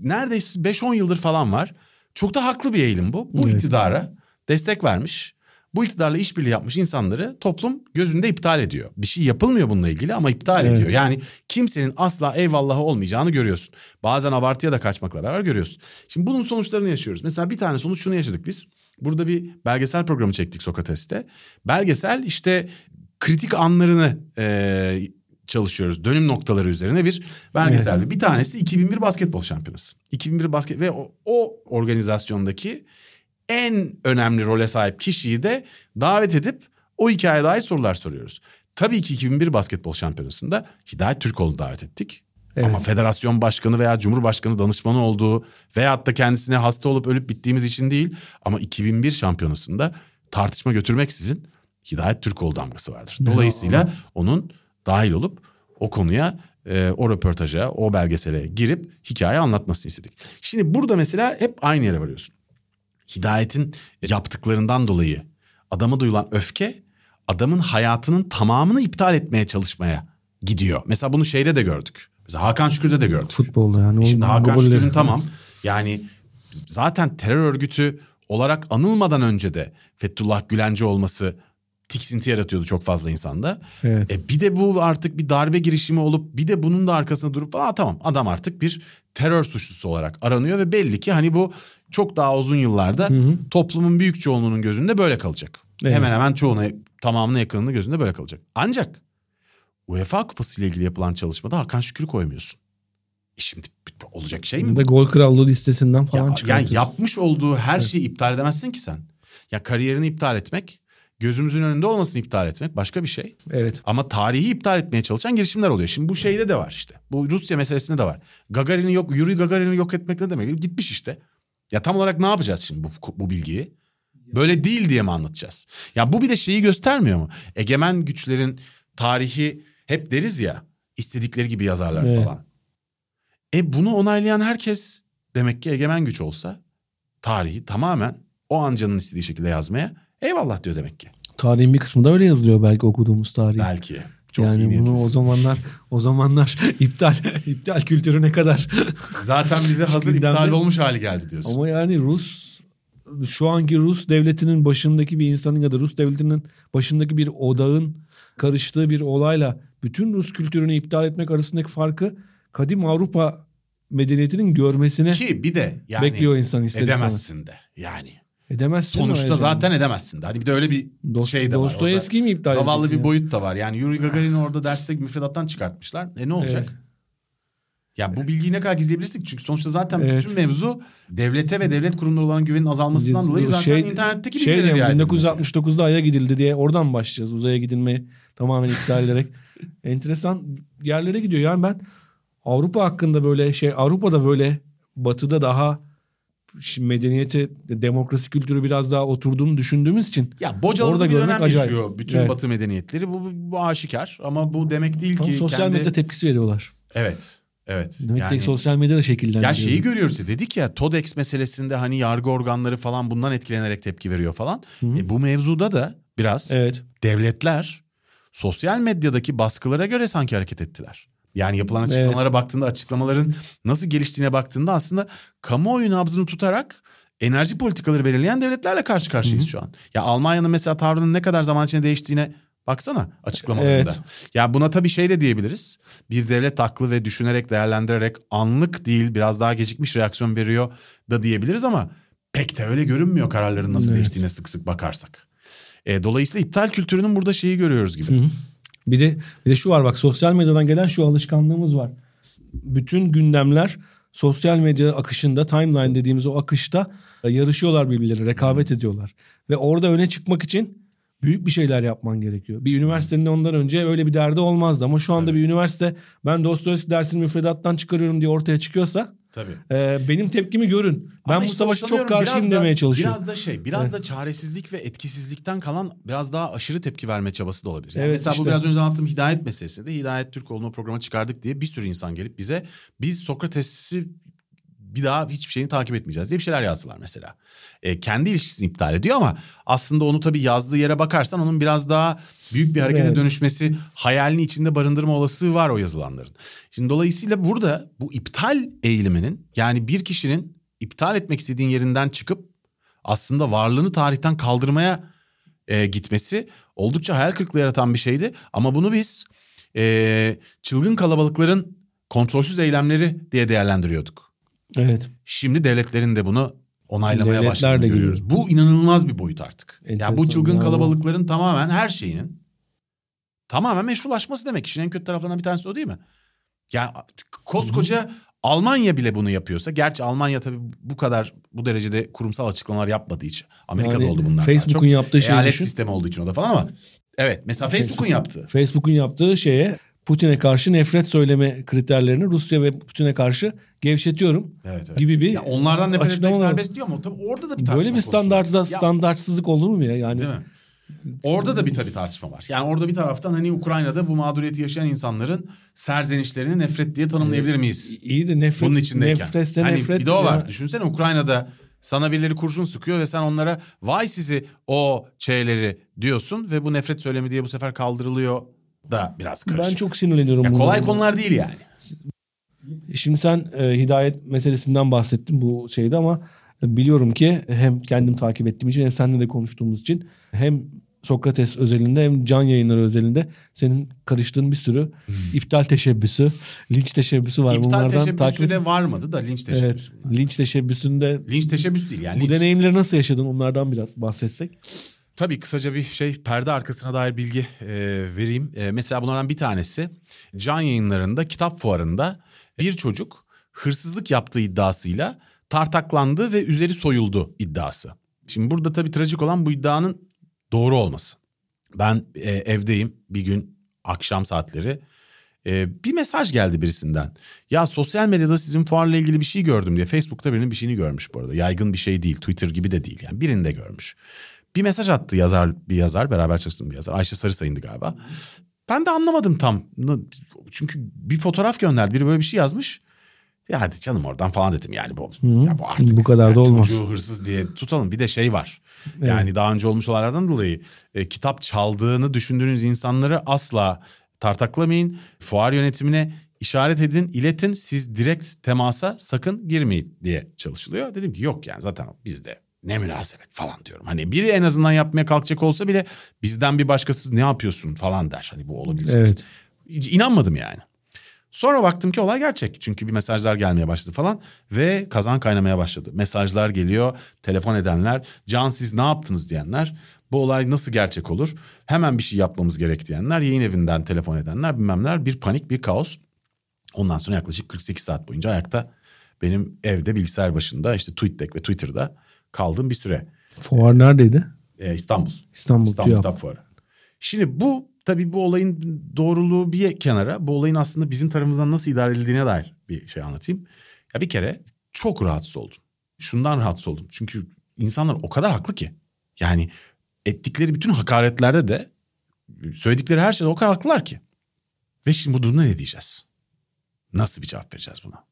neredeyse 5-10 yıldır falan var. Çok da haklı bir eğilim bu. Bu Evet. iktidara destek vermiş. Bu iktidarla işbirliği yapmış insanları toplum gözünde iptal ediyor. Bir şey yapılmıyor bununla ilgili ama iptal Evet. ediyor. Yani kimsenin asla eyvallahı olmayacağını görüyorsun. Bazen abartıya da kaçmakla beraber görüyorsun. Şimdi bunun sonuçlarını yaşıyoruz. Mesela bir tane sonuç şunu yaşadık biz. Burada bir belgesel programı çektik Sokrates'te. Belgesel işte kritik anlarını e, çalışıyoruz. Dönüm noktaları üzerine bir belgesel. Bir tanesi 2001 basketbol şampiyonası. 2001 basket ve o, o organizasyondaki en önemli role sahip kişiyi de davet edip o hikayeye dair sorular soruyoruz. Tabii ki 2001 basketbol şampiyonasında Hidayet Türkoğlu davet ettik. Evet. Ama federasyon başkanı veya cumhurbaşkanı danışmanı olduğu veyahut da kendisine hasta olup ölüp bittiğimiz için değil. Ama 2001 şampiyonasında tartışma götürmeksizin Hidayet Türkoğlu damgası vardır. Dolayısıyla onun dahil olup o konuya e, o röportaja, o belgesele girip hikaye anlatmasını istedik. Şimdi burada mesela hep aynı yere varıyorsun. Hidayet'in yaptıklarından dolayı adama duyulan öfke adamın hayatının tamamını iptal etmeye çalışmaya gidiyor. Mesela bunu şeyde de gördük. Mesela Hakan Şükür'de de gördük. Futbolda yani. Şimdi Hakan goller- Şükür'ün tamam yani zaten terör örgütü olarak anılmadan önce de Fethullah Gülenci olması tiksinti yaratıyordu çok fazla insanda. Evet. E bir de bu artık bir darbe girişimi olup bir de bunun da arkasında durup aa tamam adam artık bir terör suçlusu olarak aranıyor ve belli ki hani bu çok daha uzun yıllarda toplumun büyük çoğunluğunun gözünde böyle kalacak. Evet. Hemen hemen çoğuna tamamına yakınının gözünde böyle kalacak. Ancak UEFA Kupası ile ilgili yapılan çalışmada Hakan Şükür'ü koymuyorsun. E şimdi olacak şey mi? Ya da gol krallığı listesinden Ya, falan yani çıkartıyorsun. yapmış olduğu her şeyi iptal edemezsin ki sen. Ya kariyerini iptal etmek, gözümüzün önünde olmasını iptal etmek başka bir şey. Evet. Ama tarihi iptal etmeye çalışan girişimler oluyor. Şimdi bu şeyde de var işte. Bu Rusya meselesinde de var. Gagarin'i yok, Yuri Gagarin'i yok etmek ne demek? Gitmiş işte. Ya tam olarak ne yapacağız şimdi bu, bu bilgiyi? Böyle değil diye mi anlatacağız? Ya bu bir de şeyi göstermiyor mu? Egemen güçlerin tarihi hep deriz ya istedikleri gibi yazarlar Evet. falan. E bunu onaylayan herkes demek ki egemen güç olsa tarihi tamamen o an canın istediği şekilde yazmaya eyvallah diyor demek ki. Tarihin bir kısmı da öyle yazılıyor belki okuduğumuz tarih. Belki. Çok yani bunu niyetlisin. o zamanlar o zamanlar *laughs* iptal iptal kültürü ne kadar *laughs* Zaten bize hazır Gündemde- iptal olmuş hali geldi diyorsun. Ama yani Rus şu anki Rus devletinin başındaki bir insanın ya da Rus devletinin başındaki bir odağın karıştığı bir olayla bütün Rus kültürünü iptal etmek arasındaki farkı kadim Avrupa medeniyetinin görmesini Ki bir de yani bekliyor insan ister istemez. edemezsin de yani. Edemezsin Sonuçta zaten edemezsin de. Hani bir de öyle bir Dost- şey de var. Dostoyevski'yi mi iptal Zavallı bir ya? boyut da var. Yani Yuri Gagarin'i orada derste müfredattan çıkartmışlar. E ne olacak? Evet. Ya bu bilgiyi ne kadar gizleyebilirsin? Çünkü sonuçta zaten Evet. bütün mevzu devlete ve devlet kurumları olan güvenin azalmasından dolayı zaten şey- internetteki şey riayet edilmesi. 1969'da Ay'a gidildi diye oradan başlayacağız? Uzaya gidilmeyi tamamen iptal ederek. *laughs* Enteresan yerlere gidiyor. Yani ben Avrupa hakkında böyle şey Avrupa'da böyle batıda daha şi- medeniyete, demokrasi kültürü biraz daha oturduğunu düşündüğümüz için Ya bocaladı Orada bir görmek dönem acayip. yaşıyor bütün Evet. batı medeniyetleri. Bu, bu, aşikar ama bu demek değil ama ki sosyal kendi... medya tepkisi veriyorlar. Evet. Evet. Demek Yani- ki sosyal medya da şekillendiriyor. Ya şeyi görüyoruz ya dedik ya TODEX meselesinde hani yargı organları falan bundan etkilenerek tepki veriyor falan. E, bu mevzuda da biraz Evet. devletler sosyal medyadaki baskılara göre sanki hareket ettiler. Yani yapılan açıklamalara baktığında açıklamaların nasıl geliştiğine baktığında aslında kamuoyu nabzını tutarak enerji politikaları belirleyen devletlerle karşı karşıyayız şu an. Ya Almanya'nın mesela tavrının ne kadar zaman içinde değiştiğine baksana açıklamalarında. Evet. Ya buna tabii şey de diyebiliriz. Bir devlet haklı ve düşünerek değerlendirerek anlık değil biraz daha gecikmiş reaksiyon veriyor da diyebiliriz ama pek de öyle görünmüyor kararların nasıl Evet. değiştiğine sık sık bakarsak. E, dolayısıyla iptal kültürünün burada şeyi görüyoruz gibi. Hı hı. Bir de bir de şu var bak sosyal medyadan gelen şu alışkanlığımız var. Bütün gündemler sosyal medya akışında timeline dediğimiz o akışta e, yarışıyorlar birbirleri, rekabet ediyorlar. Ve orada öne çıkmak için büyük bir şeyler yapman gerekiyor. Bir üniversitenin ondan önce öyle bir derdi olmazdı ama şu anda bir üniversite ben Dostoyevski dersini müfredattan çıkarıyorum diye ortaya çıkıyorsa Tabii. e, benim tepkimi görün. Ben Ama bu işte savaşa çok karşıyım demeye çalışıyorum. Biraz da şey, biraz da çaresizlik ve etkisizlikten kalan biraz daha aşırı tepki verme çabası da olabilir. Yani Evet, mesela bu işte. biraz önce anlattığım hidayet meselesi de Hidayet Türkoğlu'nu o programa çıkardık diye bir sürü insan gelip bize biz Sokrates'i bir daha hiçbir şeyini takip etmeyeceğiz diye bir şeyler yazdılar mesela. E, kendi ilişkisini iptal ediyor ama aslında onu tabii yazdığı yere bakarsan onun biraz daha büyük bir harekete Evet. dönüşmesi hayalini içinde barındırma olasılığı var o yazılanların. Şimdi dolayısıyla burada bu iptal eğiliminin yani bir kişinin iptal etmek istediğin yerinden çıkıp aslında varlığını tarihten kaldırmaya e, gitmesi oldukça hayal kırıklığı yaratan bir şeydi. Ama bunu biz e, çılgın kalabalıkların kontrolsüz eylemleri diye değerlendiriyorduk. Evet. Şimdi devletlerin de bunu onaylamaya Devletler başladığını de görüyoruz. Bu inanılmaz bir boyut artık. Yani bu Enteresan. çılgın Ya bu- kalabalıkların tamamen her şeyinin tamamen meşrulaşması demek. İşin en kötü taraflarından bir tanesi o değil mi? Yani koskoca Almanya bile bunu yapıyorsa gerçi Almanya tabii bu kadar bu derecede kurumsal açıklamalar yapmadığı için Amerika'da Yani oldu bunlar. Facebook'un yaptığı şeyi Eyalet düşün. sistemi olduğu için o da falan ama evet mesela Facebook'un yaptığı. Facebook'un yaptığı şeye Putin'e karşı nefret söyleme kriterlerini Rusya ve Putin'e karşı gevşetiyorum Evet, evet. gibi bir Ya onlardan nefret etmek serbest diyor ama tabii orada da bir tartışma Böyle bir standart var. Standartsızlık olur mu ya? Yani Değil mi? Orada da bir tabii tartışma var. Yani orada bir taraftan hani Ukrayna'da bu mağduriyeti yaşayan insanların serzenişlerini nefret diye tanımlayabilir miyiz? iyi de nefret Bunun içindeyken. nefretse hani nefret bir de o var. ya. Düşünsene Ukrayna'da sana birileri kurşun sıkıyor ve sen onlara vay sizi o şeyleri diyorsun ve bu nefret söylemi diye bu sefer kaldırılıyor da biraz karışık. Ben çok sinirleniyorum. Ya kolay konular değil yani. Şimdi sen e, hidayet meselesinden bahsettin bu şeyde ama biliyorum ki hem kendim takip ettiğim için hem seninle de konuştuğumuz için hem Sokrates özelinde hem can yayınları özelinde senin karıştığın bir sürü iptal teşebbüsü, linç teşebbüsü var. Hmm. İptal Bunlardan teşebbüsü takip de varmadı da linç Evet, teşebbüsü. bunlar. linç teşebbüsünde Linç teşebbüs değil yani. bu linç. deneyimleri nasıl yaşadın onlardan biraz bahsetsek. Tabii kısaca bir şey perde arkasına dair bilgi e, vereyim. E, mesela bunlardan bir tanesi can yayınlarında kitap fuarında bir çocuk hırsızlık yaptığı iddiasıyla tartaklandı ve üzeri soyuldu iddiası. Şimdi burada tabii trajik olan bu iddianın doğru olması. Ben e, evdeyim bir gün akşam saatleri e, bir mesaj geldi birisinden. Ya sosyal medyada sizin fuarla ilgili bir şey gördüm diye. Facebook'ta birinin bir şeyini görmüş bu arada. Yaygın bir şey değil Twitter gibi de değil yani birinde görmüş. Bir mesaj attı yazar bir yazar beraber çalıştığım bir yazar. Ayşe Sarısayın'dı galiba. Ben de anlamadım tam. Çünkü bir fotoğraf gönderdi. Biri böyle bir şey yazmış. Ya hadi canım oradan falan dedim yani bu. Ya bu artık Bu kadar da yani olmaz. Çocuğu hırsız diye tutalım. Bir de şey var. Yani daha önce olmuş olaylardan dolayı e, kitap çaldığını düşündüğünüz insanları asla tartaklamayın. Fuar yönetimine işaret edin, iletin. Siz direkt temasa sakın girmeyin diye çalışılıyor. Dedim ki yok yani zaten bizde ne münasebet falan diyorum. Hani biri en azından yapmaya kalkacak olsa bile bizden bir başkası ne yapıyorsun falan der. Hani bu olabilir. Evet. Hiç inanmadım yani. Sonra baktım ki olay gerçek. Çünkü bir mesajlar gelmeye başladı falan ve kazan kaynamaya başladı. Mesajlar geliyor, telefon edenler, can siz ne yaptınız diyenler. Bu olay nasıl gerçek olur? Hemen bir şey yapmamız gerek diyenler, yayın evinden telefon edenler, bilmemler. Bir panik, bir kaos. Ondan sonra yaklaşık 48 saat boyunca ayakta benim evde bilgisayar başında işte TweetDeck ve Twitter'da kaldığım bir süre. Fuar neredeydi? Ee, İstanbul. İstanbul, İstanbul TÜYAP. Kitap Fuarı. Şimdi bu tabii bu olayın doğruluğu bir kenara. Bu olayın aslında bizim tarafımızdan nasıl idare edildiğine dair bir şey anlatayım. Ya bir kere çok rahatsız oldum. Şundan rahatsız oldum. Çünkü insanlar o kadar haklı ki. Yani ettikleri bütün hakaretlerde de söyledikleri her şeyde o kadar haklılar ki. Ve şimdi bu durumda ne diyeceğiz? Nasıl bir cevap vereceğiz buna?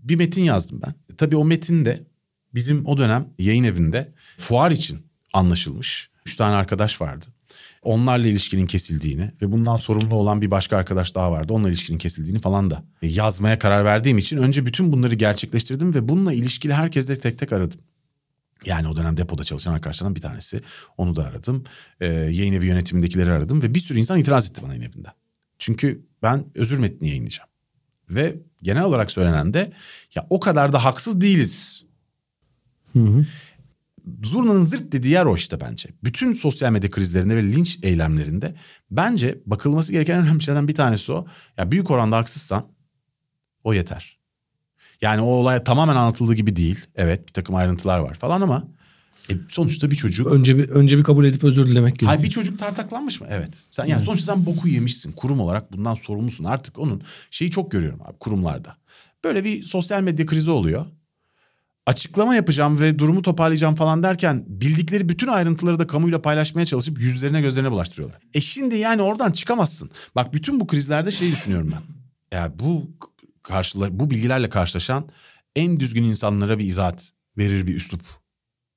Bir metin yazdım ben. E, tabii o metinde bizim o dönem yayın evinde fuar için anlaşılmış. Üç tane arkadaş vardı. Onlarla ilişkinin kesildiğini ve bundan sorumlu olan bir başka arkadaş daha vardı. Onunla ilişkinin kesildiğini falan da yazmaya karar verdiğim için önce bütün bunları gerçekleştirdim ve bununla ilişkili herkesle tek tek aradım. Yani o dönem depoda çalışan arkadaşlarımdan bir tanesi. Onu da aradım. Ee, yayın evi yönetimindekileri aradım ve bir sürü insan itiraz etti bana yayın evinde. Çünkü ben özür metni yayınlayacağım. Ve genel olarak söylenen de ya o kadar da haksız değiliz. Hı hı. Zurna'nın zırt dediği yer o işte bence. Bütün sosyal medya krizlerinde ve linç eylemlerinde bence bakılması gereken en önemli şeylerden bir tanesi o. Ya büyük oranda haksızsan o yeter. Yani o olay tamamen anlatıldığı gibi değil. Evet bir takım ayrıntılar var falan ama e, sonuçta bir çocuk... Önce bir önce bir kabul edip özür dilemek gerekiyor. Hayır bir çocuk tartaklanmış mı? Evet. Sen yani sonuçta sen boku yemişsin. Kurum olarak bundan sorumlusun. Artık onun şeyi çok görüyorum abi kurumlarda. Böyle bir sosyal medya krizi oluyor. Açıklama yapacağım ve durumu toparlayacağım falan derken bildikleri bütün ayrıntıları da kamuyla paylaşmaya çalışıp yüzlerine gözlerine bulaştırıyorlar. E şimdi yani oradan çıkamazsın. Bak bütün bu krizlerde şeyi düşünüyorum ben. Ya bu karşıla bu bilgilerle karşılaşan en düzgün insanlara bir izahat verir bir üslup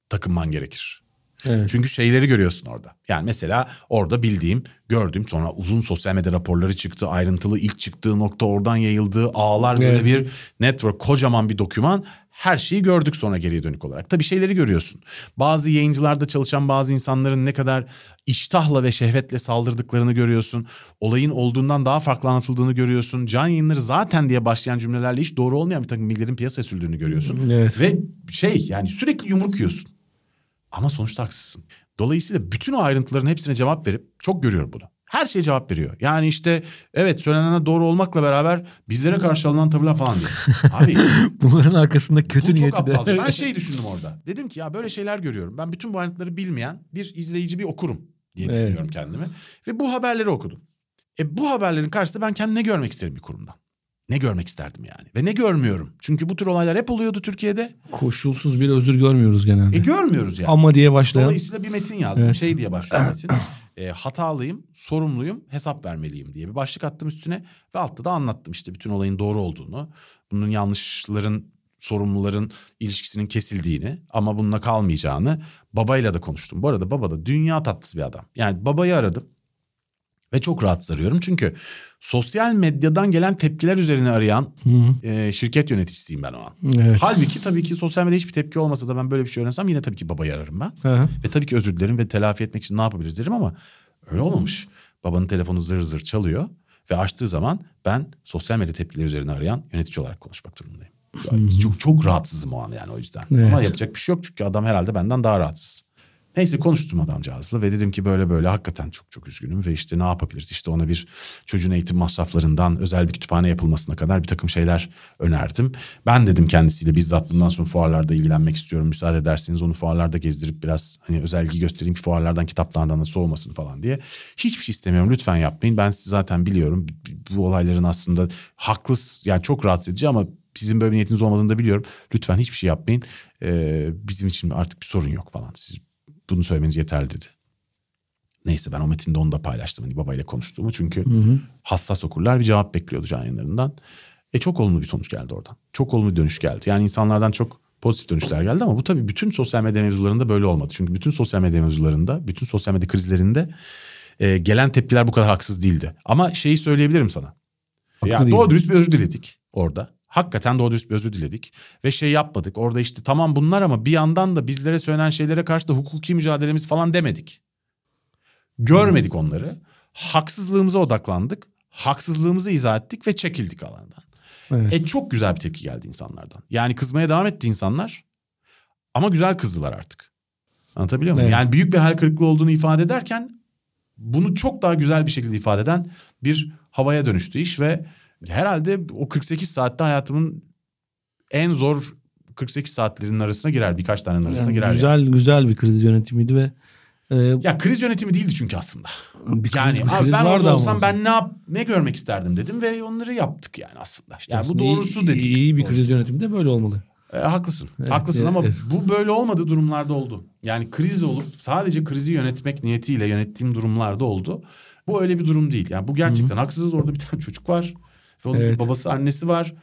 takınman gerekir. Evet. Çünkü şeyleri görüyorsun orada. Yani mesela orada bildiğim, gördüğüm sonra uzun sosyal medya raporları çıktı. Ayrıntılı ilk çıktığı nokta oradan yayıldı. Ağlar böyle Evet. bir network kocaman bir doküman. Her şeyi gördük sonra geriye dönük olarak. Tabii şeyleri görüyorsun. Bazı yayıncılarda çalışan bazı insanların ne kadar iştahla ve şehvetle saldırdıklarını görüyorsun. Olayın olduğundan daha farklı anlatıldığını görüyorsun. Can yayınları zaten diye başlayan cümlelerle hiç doğru olmayan bir takım bilgilerin piyasaya sürdüğünü görüyorsun. Evet. Ve şey yani sürekli yumruk yiyorsun. Ama sonuçta haksızsın. Dolayısıyla bütün o ayrıntıların hepsine cevap verip çok görüyorum bunu. Her şeye cevap veriyor. Yani işte evet söylenenler doğru olmakla beraber bizlere karşı alınan tavırlar falan diyor. *laughs* Abi Bunların arkasında kötü bu niyeti de. Ben *laughs* şey düşündüm orada. Dedim ki ya böyle şeyler görüyorum. Ben bütün bu ayrıntıları bilmeyen bir izleyici bir okurum diye Evet. düşünüyorum kendimi. Ve bu haberleri okudum. E bu haberlerin karşısında ben kendimi ne görmek isterim bir kurumdan? Ne görmek isterdim yani? Ve ne görmüyorum? Çünkü bu tür olaylar hep oluyordu Türkiye'de. Koşulsuz bir özür görmüyoruz genelde. E görmüyoruz yani. Ama diye başlayan. Dolayısıyla bir metin yazdım. Evet. Şey diye başlıyor *clears throat* metin. E, hatalıyım, sorumluyum, hesap vermeliyim diye bir başlık attım üstüne. Ve altta da anlattım işte bütün olayın doğru olduğunu. Bunun yanlışların, sorumluların ilişkisinin kesildiğini ama bununla kalmayacağını. Babayla da konuştum. Bu arada baba da dünya tatlısı bir adam. Yani babayı aradım. Ve çok rahatsız arıyorum. Çünkü sosyal medyadan gelen tepkiler üzerine arayan Hı e, şirket yöneticisiyim ben o an. Evet. Halbuki tabii ki sosyal medyada hiçbir tepki olmasa da ben böyle bir şey öğrensem yine tabii ki babayı ararım ben. Hı hı. Ve tabii ki özür dilerim ve telafi etmek için ne yapabiliriz derim ama öyle olmamış. Babanın telefonu zır zır çalıyor ve açtığı zaman ben sosyal medya tepkileri üzerine arayan yönetici olarak konuşmak durumundayım. Yani çok çok rahatsızım o an yani o yüzden. Evet. Ama yapacak bir şey yok çünkü adam herhalde benden daha rahatsız. Neyse konuştum adamcağızla ve dedim ki böyle böyle hakikaten çok çok üzgünüm ve işte ne yapabiliriz? İşte ona bir çocuğun eğitim masraflarından özel bir kütüphane yapılmasına kadar bir takım şeyler önerdim. Ben dedim kendisiyle bizzat bundan sonra fuarlarda ilgilenmek istiyorum. Müsaade ederseniz onu fuarlarda gezdirip biraz hani özel ilgi göstereyim ki fuarlardan kitaplardan da soğumasın falan diye. Hiçbir şey istemiyorum lütfen yapmayın. Ben sizi zaten biliyorum bu olayların aslında haklısın yani çok rahatsız edici ama sizin böyle bir niyetiniz olmadığını da biliyorum. Lütfen hiçbir şey yapmayın. Ee, bizim için artık bir sorun yok falan. Siz bunu söylemeniz yeterli dedi. Neyse ben o metinde onu da paylaştım. Hani babayla konuştuğumu. Çünkü hassas okurlar bir cevap bekliyordu can yayınlarından. E çok olumlu bir sonuç geldi oradan. Çok olumlu bir dönüş geldi. Yani insanlardan çok pozitif dönüşler geldi ama bu tabii bütün sosyal medya mevzularında böyle olmadı. Çünkü bütün sosyal medya mevzularında, bütün sosyal medya krizlerinde e, gelen tepkiler bu kadar haksız değildi. Ama şeyi söyleyebilirim sana. Haklı Yani doğru dürüst bir özür diledik orada. Hakikaten doğru dürüst bir özür diledik. Ve şey yapmadık. Orada işte tamam bunlar ama bir yandan da bizlere söylenen şeylere karşı da hukuki mücadelemiz falan demedik. Görmedik onları. Haksızlığımıza odaklandık. Haksızlığımızı izah ettik ve çekildik alandan. Evet. E çok güzel bir tepki geldi insanlardan. Yani kızmaya devam etti insanlar. Ama güzel kızdılar artık. Anlatabiliyor muyum? Evet. Yani büyük bir hayal kırıklığı olduğunu ifade ederken bunu çok daha güzel bir şekilde ifade eden bir havaya dönüştü iş ve herhalde o 48 saatte hayatımın en zor 48 saatlerinin arasına girer. Birkaç tanenin arasına Yani girer. yani. güzel güzel bir kriz yönetimiydi ve e, Ya kriz yönetimi değildi çünkü aslında. bir kriz, Yani bir kriz ben orada olsam ben ne yap ne görmek isterdim dedim ve onları yaptık yani aslında. yani bu Aslında doğrusu iyi, dedik. İyi bir Doğrusu. kriz yönetimi de böyle olmalı. E, haklısın. Evet, haklısın evet, ama evet. bu böyle olmadığı durumlarda oldu. Yani kriz olup sadece krizi yönetmek niyetiyle yönettiğim durumlarda oldu. Bu öyle bir durum değil. Yani bu gerçekten haksızız. Orada bir tane çocuk var. Onun Evet. babası annesi var.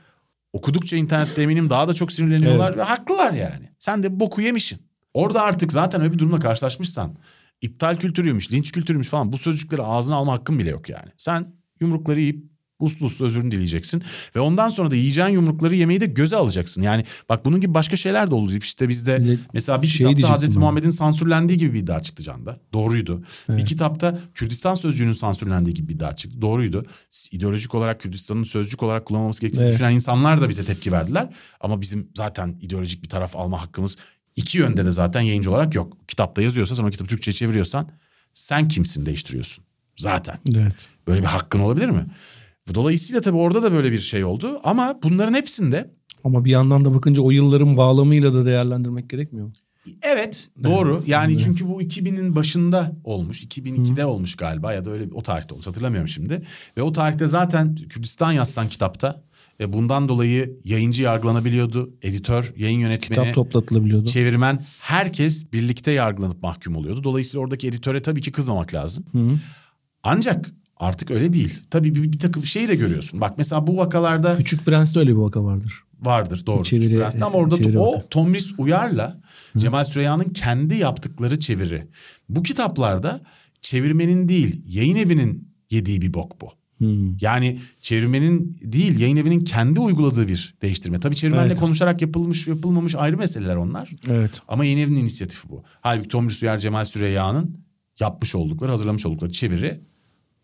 Okudukça internette eminim daha da çok sinirleniyorlar ve haklılar yani. Sen de boku yemişsin. Orada artık zaten öyle bir durumla karşılaşmışsan iptal kültürüymüş, linç kültürüymüş falan bu sözcükleri ağzına alma hakkın bile yok yani. Sen yumrukları yiyip Uslu uslu özürünü dileyeceksin. Ve ondan sonra da yiyeceğin yumrukları yemeyi de göze alacaksın. Yani bak bunun gibi başka şeyler de oldu. İşte bizde Ne- mesela bir şey kitapta Hazreti. Muhammed'in sansürlendiği gibi bir iddia çıktı Can'da. Doğruydu. Bir Evet. kitapta Kürdistan sözcüğünün sansürlendiği gibi bir iddia çıktı. Doğruydu. İdeolojik olarak Kürdistan'ın sözcük olarak kullanılması gerektiğini Evet. düşünen insanlar da bize tepki verdiler. Ama bizim zaten ideolojik bir taraf alma hakkımız iki yönde de zaten yayıncı olarak yok. Kitapta yazıyorsa sen o kitabı Türkçe'ye çeviriyorsan sen kimsin değiştiriyorsun. Zaten. Evet. Böyle bir hakkın olabilir mi? Dolayısıyla tabii orada da böyle bir şey oldu. Ama bunların hepsinde Ama bir yandan da bakınca o yılların bağlamıyla da değerlendirmek gerekmiyor mu? Evet doğru. Yani çünkü bu 2000'in başında olmuş. 2002'de olmuş galiba ya da öyle o tarihte olmuş hatırlamıyorum şimdi. Ve o tarihte zaten Kürdistan yazsan kitapta ve bundan dolayı yayıncı yargılanabiliyordu. Editör, yayın yönetmeni, Kitap toplatılabiliyordu. çevirmen herkes birlikte yargılanıp mahkum oluyordu. Dolayısıyla oradaki editöre tabii ki kızmamak lazım. Hı. Ancak artık öyle değil. Tabii bir, bir takım şeyi de görüyorsun. Bak mesela bu vakalarda Küçük Prens'te öyle bir vaka vardır. vardır doğru. Çeviri- Küçük Prens'te ama orada çeviri o. Tomris Uyar'la Cemal Süreyya'nın kendi yaptıkları çeviri. Bu kitaplarda çevirmenin değil yayın evinin yediği bir bok bu. Hmm. Yani çevirmenin değil yayın evinin kendi uyguladığı bir değiştirme. Tabii çevirmenle Evet. konuşarak yapılmış yapılmamış ayrı meseleler onlar. Evet. Ama yayın evinin inisiyatifi bu. Halbuki Tomris Uyar Cemal Süreyya'nın yapmış oldukları hazırlamış oldukları çeviri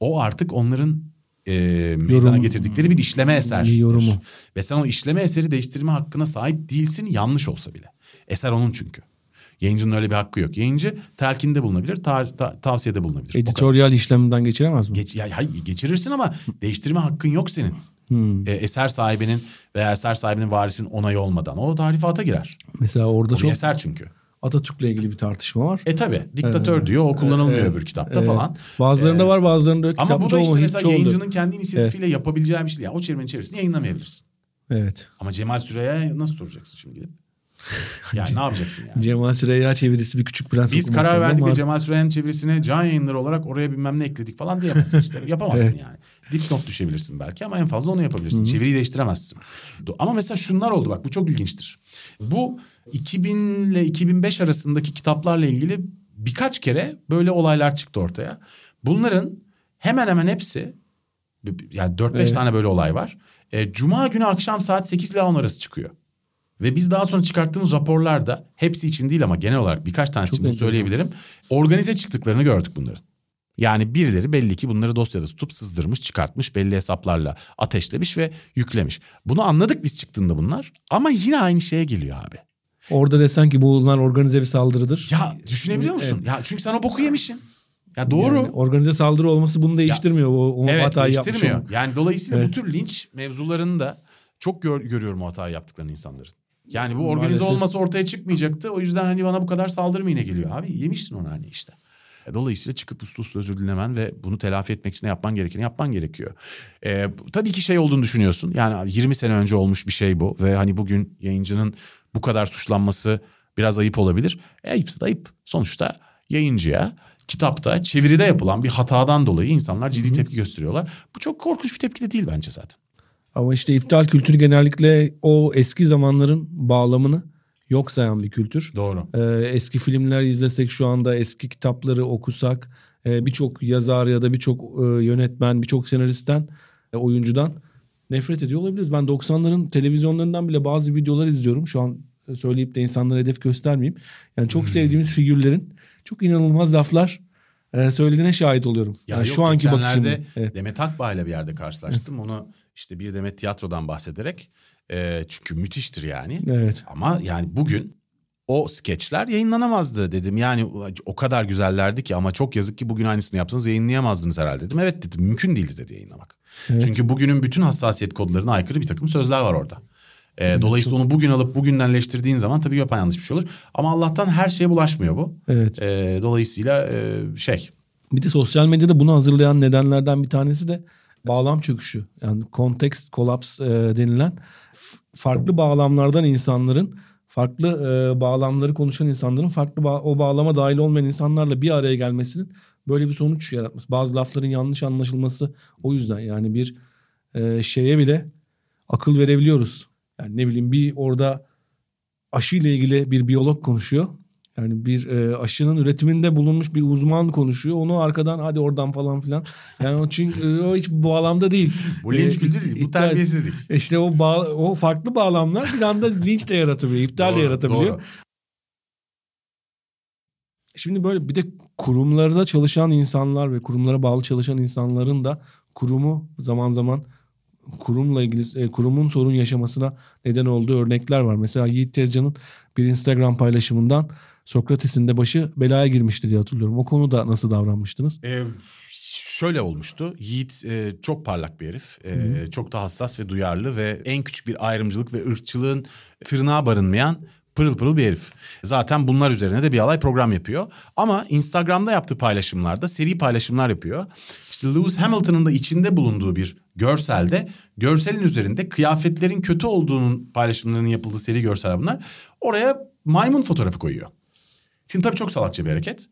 o artık onların e, meydana Yorum- getirdikleri bir işleme eserdir. Yorumu. Ve sen o işleme eseri değiştirme hakkına sahip değilsin yanlış olsa bile. Eser onun çünkü. Yayıncının öyle bir hakkı yok. Yayıncı telkinde bulunabilir, ta- ta- tavsiyede bulunabilir. Editoryal işleminden geçiremez mi? Geç, ya, hayır, geçirirsin ama değiştirme hakkın yok senin. Hmm. E, eser sahibinin veya eser sahibinin varisinin onayı olmadan. O tarifata girer. Mesela orada O çok eser çünkü. Atatürk'le ilgili bir tartışma var. E tabi diktatör diyor o kullanılmıyor Evet, öbür kitapta evet. falan. Bazılarında Ee, var bazılarında yok. Ama bu da işte mesela yayıncının kendi inisiyatifiyle yapabileceği bir şey. Yani o çevirmenin içerisinde yayınlamayabilirsin. Evet. Ama Cemal Süreyya'ya nasıl soracaksın şimdi *laughs* gidip? Yani ne yapacaksın yani? Cemal Süreyya çevirisi bir küçük prens Biz karar verdik ama ve Cemal Süreyya'nın çevirisine can yayınları olarak oraya bilmem ne ekledik falan diyemezsin işte. *laughs* Yapamazsın Evet. yani. Dipnot düşebilirsin belki ama en fazla onu yapabilirsin. Çeviriyi değiştiremezsin. Ama mesela şunlar oldu bak bu çok ilginçtir. Bu 2000 ile 2005 arasındaki kitaplarla ilgili birkaç kere böyle olaylar çıktı ortaya. Bunların hemen hemen hepsi yani 4-5 Evet. tane böyle olay var. E, Cuma günü akşam saat 8 ile 10 arası çıkıyor. Ve biz daha sonra çıkarttığımız raporlarda hepsi için değil ama genel olarak birkaç tanesi için söyleyebilirim. Organize çıktıklarını gördük bunların. Yani birileri belli ki bunları dosyada tutup sızdırmış, çıkartmış, belli hesaplarla ateşlemiş ve yüklemiş. Bunu anladık biz çıktığında bunlar ama yine aynı şeye geliyor abi. Orada desen ki bunlar organize bir saldırıdır. Ya düşünebiliyor musun? Ya çünkü sen o boku yemişsin. Ya doğru. Yani organize saldırı olması bunu değiştirmiyor. O, o evet hatayı yapmış değiştirmiyor. olmak. Yani dolayısıyla Evet. bu tür linç mevzularında çok gör- görüyorum o hatayı yaptıklarını insanların. Yani bu organize Maalesef. olması ortaya çıkmayacaktı. O yüzden hani bana bu kadar saldırı mı yine geliyor abi? Yemişsin onu hani işte. E, Dolayısıyla çıkıp uslu uslu özür dilemen ve bunu telafi etmek için yapman gerekeni yapman gerekiyor. Ee, tabii ki şey olduğunu düşünüyorsun. Yani 20 sene önce olmuş bir şey bu. Ve hani bugün yayıncının bu kadar suçlanması biraz ayıp olabilir. E, ayıpsa da ayıp. Sonuçta yayıncıya kitapta çeviride yapılan bir hatadan dolayı insanlar ciddi tepki gösteriyorlar. Bu çok korkunç bir tepki de değil bence zaten. Ama işte iptal kültürü genellikle o eski zamanların bağlamını yok sayan bir kültür. Doğru. Ee, eski filmler izlesek şu anda eski kitapları okusak e, birçok yazar ya da birçok e, yönetmen birçok senaristten e, oyuncudan nefret ediyor olabiliriz. Ben 90'ların televizyonlarından bile bazı videolar izliyorum. Şu an söyleyip de insanlara hedef göstermeyeyim. Yani çok sevdiğimiz figürlerin çok inanılmaz laflar e, söylediğine şahit oluyorum. Ya yani yok, şu anki bakışımda. Evet. Demet Akbağ'la bir yerde karşılaştım. Onu işte bir Demet tiyatrodan bahsederek. e, çünkü müthiştir yani. Evet. Ama yani bugün o skeçler yayınlanamazdı dedim. Yani o kadar güzellerdi ki ama çok yazık ki bugün aynısını yapsanız yayınlayamazdınız herhalde dedim. Evet dedim mümkün değildi dedi yayınlamak. Evet. Çünkü bugünün bütün hassasiyet kodlarına aykırı bir takım sözler var orada. Ee, dolayısıyla onu bugün alıp bugündenleştirdiğin zaman tabii yanlış bir şey olur. Ama Allah'tan her şeye bulaşmıyor bu. Evet. Ee, dolayısıyla e, şey Bir de sosyal medyada bunu hazırlayan nedenlerden bir tanesi de bağlam çöküşü. Yani context collapse e, denilen farklı bağlamlardan insanların farklı e, bağlamları konuşan insanların farklı ba- o bağlama dahil olmayan insanlarla bir araya gelmesinin böyle bir sonuç yaratması. Bazı lafların yanlış anlaşılması o yüzden yani bir e, şeye bile akıl verebiliyoruz. Yani ne bileyim bir orada aşı ile ilgili bir biyolog konuşuyor. Yani bir e, aşının üretiminde bulunmuş bir uzman konuşuyor. Onu arkadan hadi oradan falan filan. Yani o çünkü e, o hiç bu bağlamda değil. Bu linç kültürü değil. Bu terbiyesizlik. İşte o bağ, o farklı bağlamlar bir anda linç de yaratabiliyor, iptal de Doğru, yaratabiliyor. doğru. Şimdi böyle bir de kurumlarda çalışan insanlar ve kurumlara bağlı çalışan insanların da kurumu zaman zaman kurumla ilgili e, kurumun sorun yaşamasına neden olduğu örnekler var. Mesela Yiğit Tezcan'ın bir Instagram paylaşımından Sokrates'in de başı belaya girmişti diye hatırlıyorum. O konuda nasıl davranmıştınız? Ee, şöyle olmuştu. Yiğit e, çok parlak bir herif. E, çok da hassas ve duyarlı ve en küçük bir ayrımcılık ve ırkçılığın tırnağı barınmayan pırıl pırıl bir herif. Zaten bunlar üzerine de bir alay program yapıyor. Ama Instagram'da yaptığı paylaşımlarda seri paylaşımlar yapıyor. İşte Lewis Hamilton'ın da içinde bulunduğu bir görselde görselin üzerinde kıyafetlerin kötü olduğunun paylaşımlarının yapıldığı seri görseller bunlar. Oraya maymun fotoğrafı koyuyor. Şimdi tabii çok salakça bir hareket.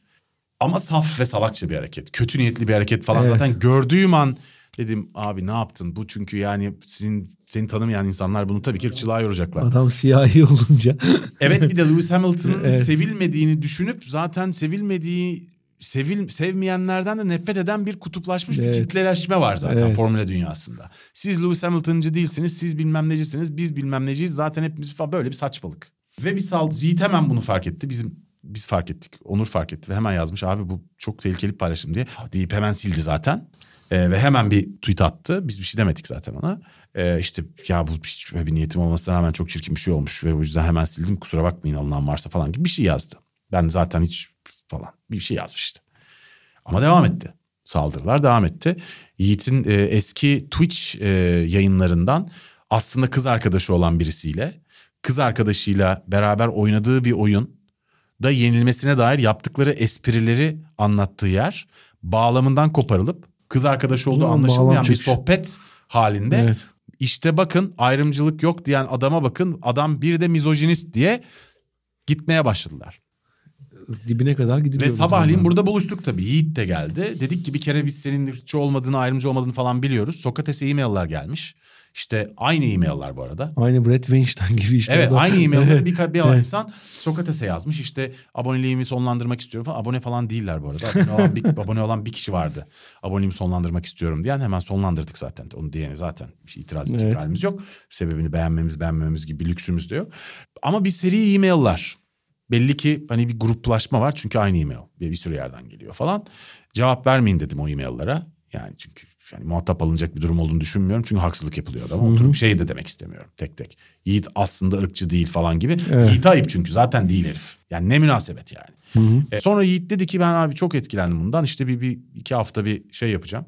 Ama saf ve salakça bir hareket. Kötü niyetli bir hareket falan. Evet. Zaten gördüğüm an dedim abi ne yaptın? Bu çünkü yani sizin seni tanımayan insanlar bunu tabii ki ırkçılığa yoracaklar. Adam siyahi olunca. Evet bir de *laughs* Lewis Hamilton'ın Evet. sevilmediğini düşünüp zaten sevilmediği sevil sevmeyenlerden de nefret eden bir kutuplaşmış bir Evet. kitleleşme var zaten Evet. Formula dünyasında. Siz Lewis Hamilton'cı değilsiniz, siz bilmem necisiniz, biz bilmem neciyiz. Zaten hepimiz falan böyle bir saçmalık. Ve bir sal Yiğit hemen bunu fark etti. Bizim biz fark ettik. Onur fark etti ve hemen yazmış abi bu çok tehlikeli paylaşım diye. Deyip hemen sildi zaten. Ee, ve hemen bir tweet attı. Biz bir şey demedik zaten ona. Ee, işte ya bu hiç bir niyetim olmasına rağmen çok çirkin bir şey olmuş ve o yüzden hemen sildim. Kusura bakmayın alınan varsa falan gibi bir şey yazdı. Ben zaten hiç falan bir şey yazmış işte. Ama devam etti. Saldırılar devam etti. Yiğit'in e, eski Twitch e, yayınlarından aslında kız arkadaşı olan birisiyle kız arkadaşıyla beraber oynadığı bir oyun da yenilmesine dair yaptıkları esprileri anlattığı yer bağlamından koparılıp kız arkadaşı olduğu anlaşılmayan bir sohbet halinde Evet. işte bakın ayrımcılık yok diyen adama bakın adam bir de mizojinist diye gitmeye başladılar. Dibine kadar gidiliyor. Ve sabahleyin burada buluştuk tabii. Yiğit de geldi. Dedik ki bir kere biz senin ırkçı olmadığını, ayrımcı olmadığını falan biliyoruz. Sokrates'e e-mail'lar gelmiş. İşte aynı e-mail'lar bu arada. Aynı Brett Weinstein gibi işte. evet aynı e-mail'ları bir, bir Evet. insan Sokrates'e yazmış. İşte aboneliğimi sonlandırmak istiyorum falan. Abone falan değiller bu arada. Abone olan bir, *laughs* abone olan bir kişi vardı. Aboneliğimi sonlandırmak istiyorum diyen hemen sonlandırdık zaten. Onu diyeni zaten bir şey itiraz edecek Evet. halimiz yok. Sebebini beğenmemiz beğenmememiz gibi bir lüksümüz de yok. Ama bir seri e-mail'lar. Belli ki hani bir gruplaşma var çünkü aynı e-mail bir, bir sürü yerden geliyor falan. Cevap vermeyin dedim o e-mail'lara. Yani çünkü yani muhatap alınacak bir durum olduğunu düşünmüyorum. Çünkü haksızlık yapılıyor adama. Oturup şey de demek istemiyorum tek tek. Yiğit aslında ırkçı değil falan gibi. Evet. Yiğit ayıp çünkü zaten değil herif. Yani ne münasebet yani. E, sonra Yiğit dedi ki ben abi çok etkilendim bundan. İşte bir, bir iki hafta bir şey yapacağım.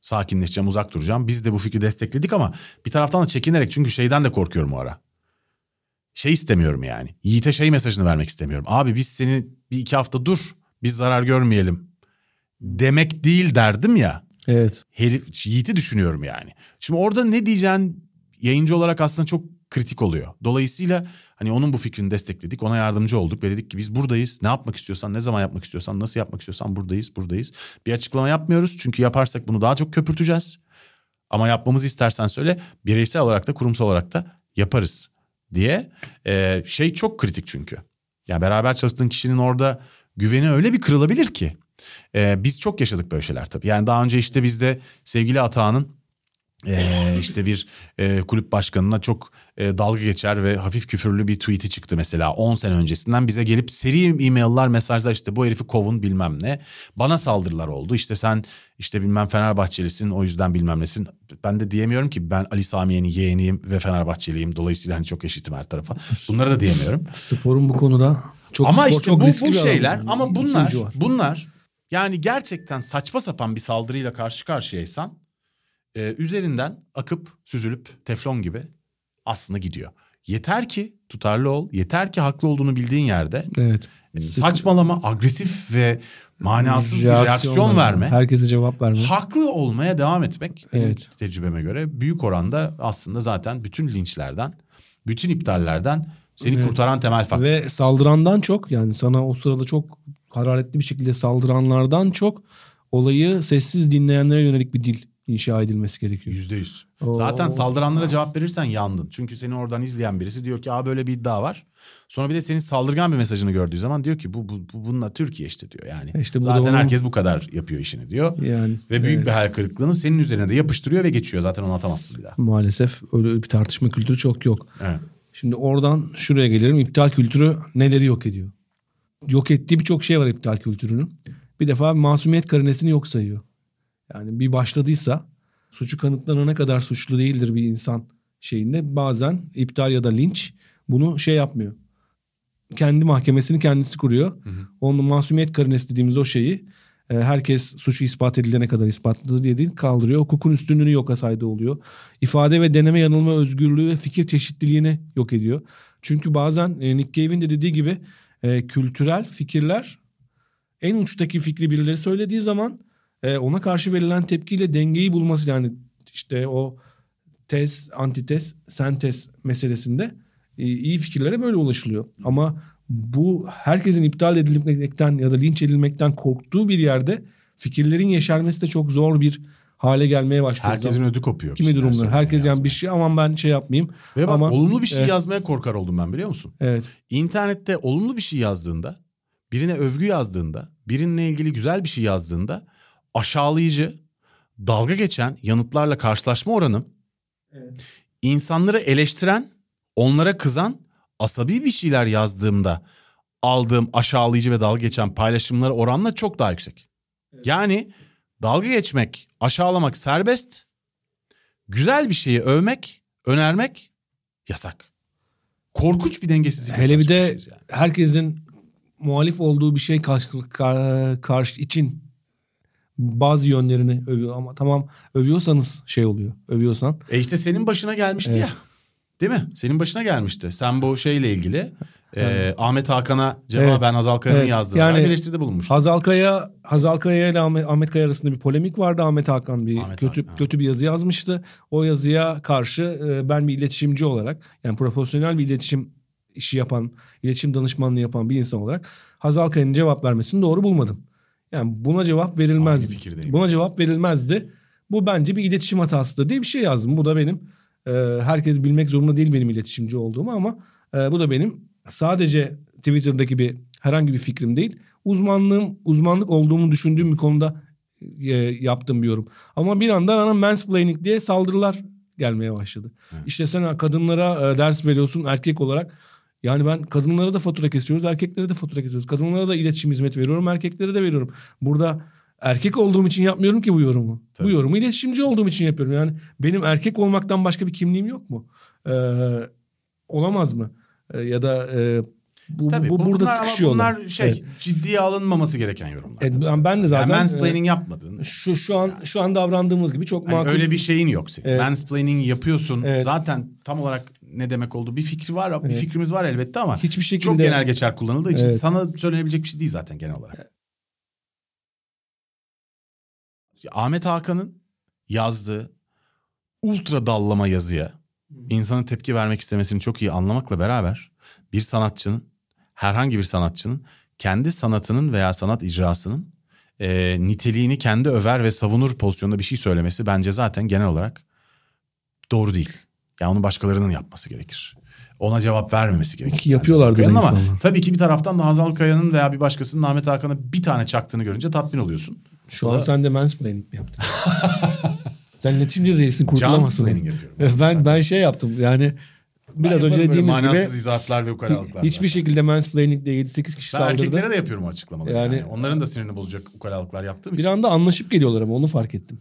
Sakinleşeceğim uzak duracağım. Biz de bu fikri destekledik ama bir taraftan da çekinerek çünkü şeyden de korkuyorum o ara. Şey istemiyorum yani. Yiğit'e şey mesajını vermek istemiyorum. Abi biz seni bir iki hafta dur. Biz zarar görmeyelim. Demek değil derdim ya. Evet. Herif, Yiğit'i düşünüyorum yani. Şimdi orada ne diyeceğin yayıncı olarak aslında çok kritik oluyor. Dolayısıyla hani onun bu fikrini destekledik. Ona yardımcı olduk ve dedik ki biz buradayız. Ne yapmak istiyorsan, ne zaman yapmak istiyorsan, nasıl yapmak istiyorsan buradayız, buradayız. Bir açıklama yapmıyoruz. Çünkü yaparsak bunu daha çok köpürteceğiz. Ama yapmamızı istersen söyle. Bireysel olarak da kurumsal olarak da yaparız diye. Ee, şey çok kritik çünkü. Yani beraber çalıştığın kişinin orada güveni öyle bir kırılabilir ki. Ee, biz çok yaşadık böyle şeyler tabii. Yani daha önce işte bizde sevgili Atağan'ın ee, *laughs* işte bir e, kulüp başkanına çok e, dalga geçer ve hafif küfürlü bir tweet'i çıktı mesela 10 sene öncesinden. Bize gelip seri e-mail'lar mesajlar işte bu herifi kovun bilmem ne. Bana saldırılar oldu. İşte sen işte bilmem Fenerbahçelisin o yüzden bilmem nesin. Ben de diyemiyorum ki ben Ali Samiye'nin yeğeniyim ve Fenerbahçeliyim. Dolayısıyla hani çok eşitim her tarafa. Bunları da diyemiyorum. Sporun bu konuda çok ama spor işte çok bu, bu şeyler ama bunlar bunlar yani gerçekten saçma sapan bir saldırıyla karşı karşıyaysan e, üzerinden akıp süzülüp teflon gibi aslında gidiyor. Yeter ki tutarlı ol, yeter ki haklı olduğunu bildiğin yerde Evet. saçmalama, agresif ve manasız bir reaksiyon verme. Herkese cevap verme. Haklı olmaya devam etmek Evet. tecrübeme göre büyük oranda aslında zaten bütün linçlerden, bütün iptallerden seni Evet. kurtaran temel faktör. Ve saldırandan çok yani sana o sırada çok hararetli bir şekilde saldıranlardan çok olayı sessiz dinleyenlere yönelik bir dil inşa edilmesi gerekiyor. Yüzde yüz. Zaten saldıranlara cevap verirsen yandın. Çünkü seni oradan izleyen birisi diyor ki aa böyle bir iddia var. Sonra bir de senin saldırgan bir mesajını gördüğü zaman diyor ki bu, bu, bu bununla Türkiye işte diyor yani. E işte bu da Zaten onun- herkes bu kadar yapıyor işini diyor. Yani Ve büyük evet. bir hayal kırıklığını senin üzerine de yapıştırıyor ve geçiyor. Zaten onu atamazsın bir daha. maalesef öyle bir tartışma kültürü çok yok. Evet. Şimdi oradan şuraya gelirim. İptal kültürü neleri yok ediyor? Yok ettiği birçok şey var iptal kültürünün. Bir defa masumiyet karinesini yok sayıyor. Yani bir başladıysa suçu kanıtlanana kadar suçlu değildir bir insan şeyinde bazen iptal ya da linç bunu şey yapmıyor. Kendi mahkemesini kendisi kuruyor. Onun masumiyet karinesi dediğimiz o şeyi e, herkes suçu ispat edilene kadar ispatladı diye değil kaldırıyor. Hukukun üstünlüğünü yok saydı oluyor. İfade ve deneme yanılma özgürlüğü ve fikir çeşitliliğini yok ediyor. Çünkü bazen e, Nick Cave'in de dediği gibi e, kültürel fikirler en uçtaki fikri birileri söylediği zaman e, ona karşı verilen tepkiyle dengeyi bulması yani işte o tez, antitez, sentez meselesinde e, iyi fikirlere böyle ulaşılıyor. Ama bu herkesin iptal edilmekten ya da linç edilmekten korktuğu bir yerde fikirlerin yeşermesi de çok zor bir hale gelmeye başlıyor. Herkesin ödü kopuyor. kimi söylemeye Herkes yani bir şey aman ben şey yapmayayım. Ve bak Ama- olumlu bir şey Evet. yazmaya korkar oldum ben biliyor musun? Evet. İnternette olumlu bir şey yazdığında, birine övgü yazdığında, birinle ilgili güzel bir şey yazdığında aşağılayıcı, dalga geçen yanıtlarla karşılaşma oranım insanları eleştiren, onlara kızan, asabi bir şeyler yazdığımda aldığım aşağılayıcı ve dalga geçen paylaşımlara oranla çok daha yüksek. Yani dalga geçmek, aşağılamak serbest, güzel bir şeyi övmek, önermek yasak. Korkunç bir dengesizlik. Hele bir de yani. herkesin muhalif olduğu bir şey karşı, kar- karşı için bazı yönlerini övüyor ama tamam övüyorsanız şey oluyor. Övüyorsan E işte senin başına gelmişti Evet. ya. Değil mi? Senin başına gelmişti. Sen bu şeyle ilgili e, Ahmet Hakan'a cevaben Hazal Kaya'nın Evet. yazdığına Yani- eleştiride bulunmuştun. Hazal Kaya, Hazal Kaya ile Ahmet, Ahmet Kaya arasında bir polemik vardı. Ahmet Hakan bir Ahmet kötü Hakan. kötü bir yazı yazmıştı. O yazıya karşı e, ben bir iletişimci olarak yani profesyonel bir iletişim işi yapan, iletişim danışmanlığı yapan bir insan olarak Hazal Kaya'nın cevap vermesini doğru bulmadım. Yani buna cevap verilmezdi. Buna cevap verilmezdi. Bu bence bir iletişim hatasıdır diye bir şey yazdım. Bu da benim e, herkes bilmek zorunda değil benim iletişimci olduğumu ama e, bu da benim sadece Twitter'daki bir herhangi bir fikrim değil. Uzmanlığım, uzmanlık olduğumu düşündüğüm bir konuda e, yaptığım bir yorum. Ama bir anda bana mansplaining diye saldırılar gelmeye başladı. Evet. İşte sen kadınlara e, ders veriyorsun erkek olarak. Yani ben kadınlara da fatura kesiyoruz, erkeklere de fatura kesiyoruz. Kadınlara da iletişim hizmeti veriyorum, erkeklere de veriyorum. Burada erkek olduğum için yapmıyorum ki bu yorumu. Tabii. Bu yorumu iletişimci olduğum için yapıyorum. Yani benim erkek olmaktan başka bir kimliğim yok mu? Ee, olamaz mı? Ee, ya da e, bu, Tabii bu, bu- burada bunlar, ama sıkışıyorlar. Bunlar şey Evet. ciddiye alınmaması gereken yorumlar. Evet, tabii. ben- de zaten, Yani mansplaining e, yapmadın. Şu şu an şu an davrandığımız gibi çok makul. öyle bir şeyin yok senin. Evet. Mansplaining yapıyorsun. Evet. Zaten tam olarak ne demek olduğu bir fikri var. Bir Evet. fikrimiz var elbette ama hiçbir şekilde çok genel geçer kullanıldığı için Evet. sana söylenebilecek bir şey değil zaten genel olarak. Ahmet Hakan'ın yazdığı ultra dallama yazıya insanın tepki vermek istemesini çok iyi anlamakla beraber bir sanatçının herhangi bir sanatçının kendi sanatının veya sanat icrasının e, niteliğini kendi över ve savunur pozisyonda bir şey söylemesi bence zaten genel olarak doğru değil. Yani onu başkalarının yapması gerekir. Ona cevap vermemesi gerekir. Ki yapıyorlardır bence. ama insanlar. tabii ki bir taraftan da Hazal Kaya'nın veya bir başkasının Ahmet Hakan'a bir tane çaktığını görünce tatmin oluyorsun. Şu Bu an da sen de mansplaining mi yaptın? *laughs* sen iletişimci değilsin kurtulamazsın. Mansplaining yapıyorum. *laughs* ben ben şey yaptım yani biraz önce dediğimiz manasız gibi izahatlar ve ukalalıklar. hiçbir şekilde mansplaining diye 7-8 kişi Ben saldırdı. erkeklere de yapıyorum açıklamaları. Yani, Yani- onların da sinirini bozacak ukalalıklar yaptığım Bir için. anda anlaşıp geliyorlar ama onu fark ettim.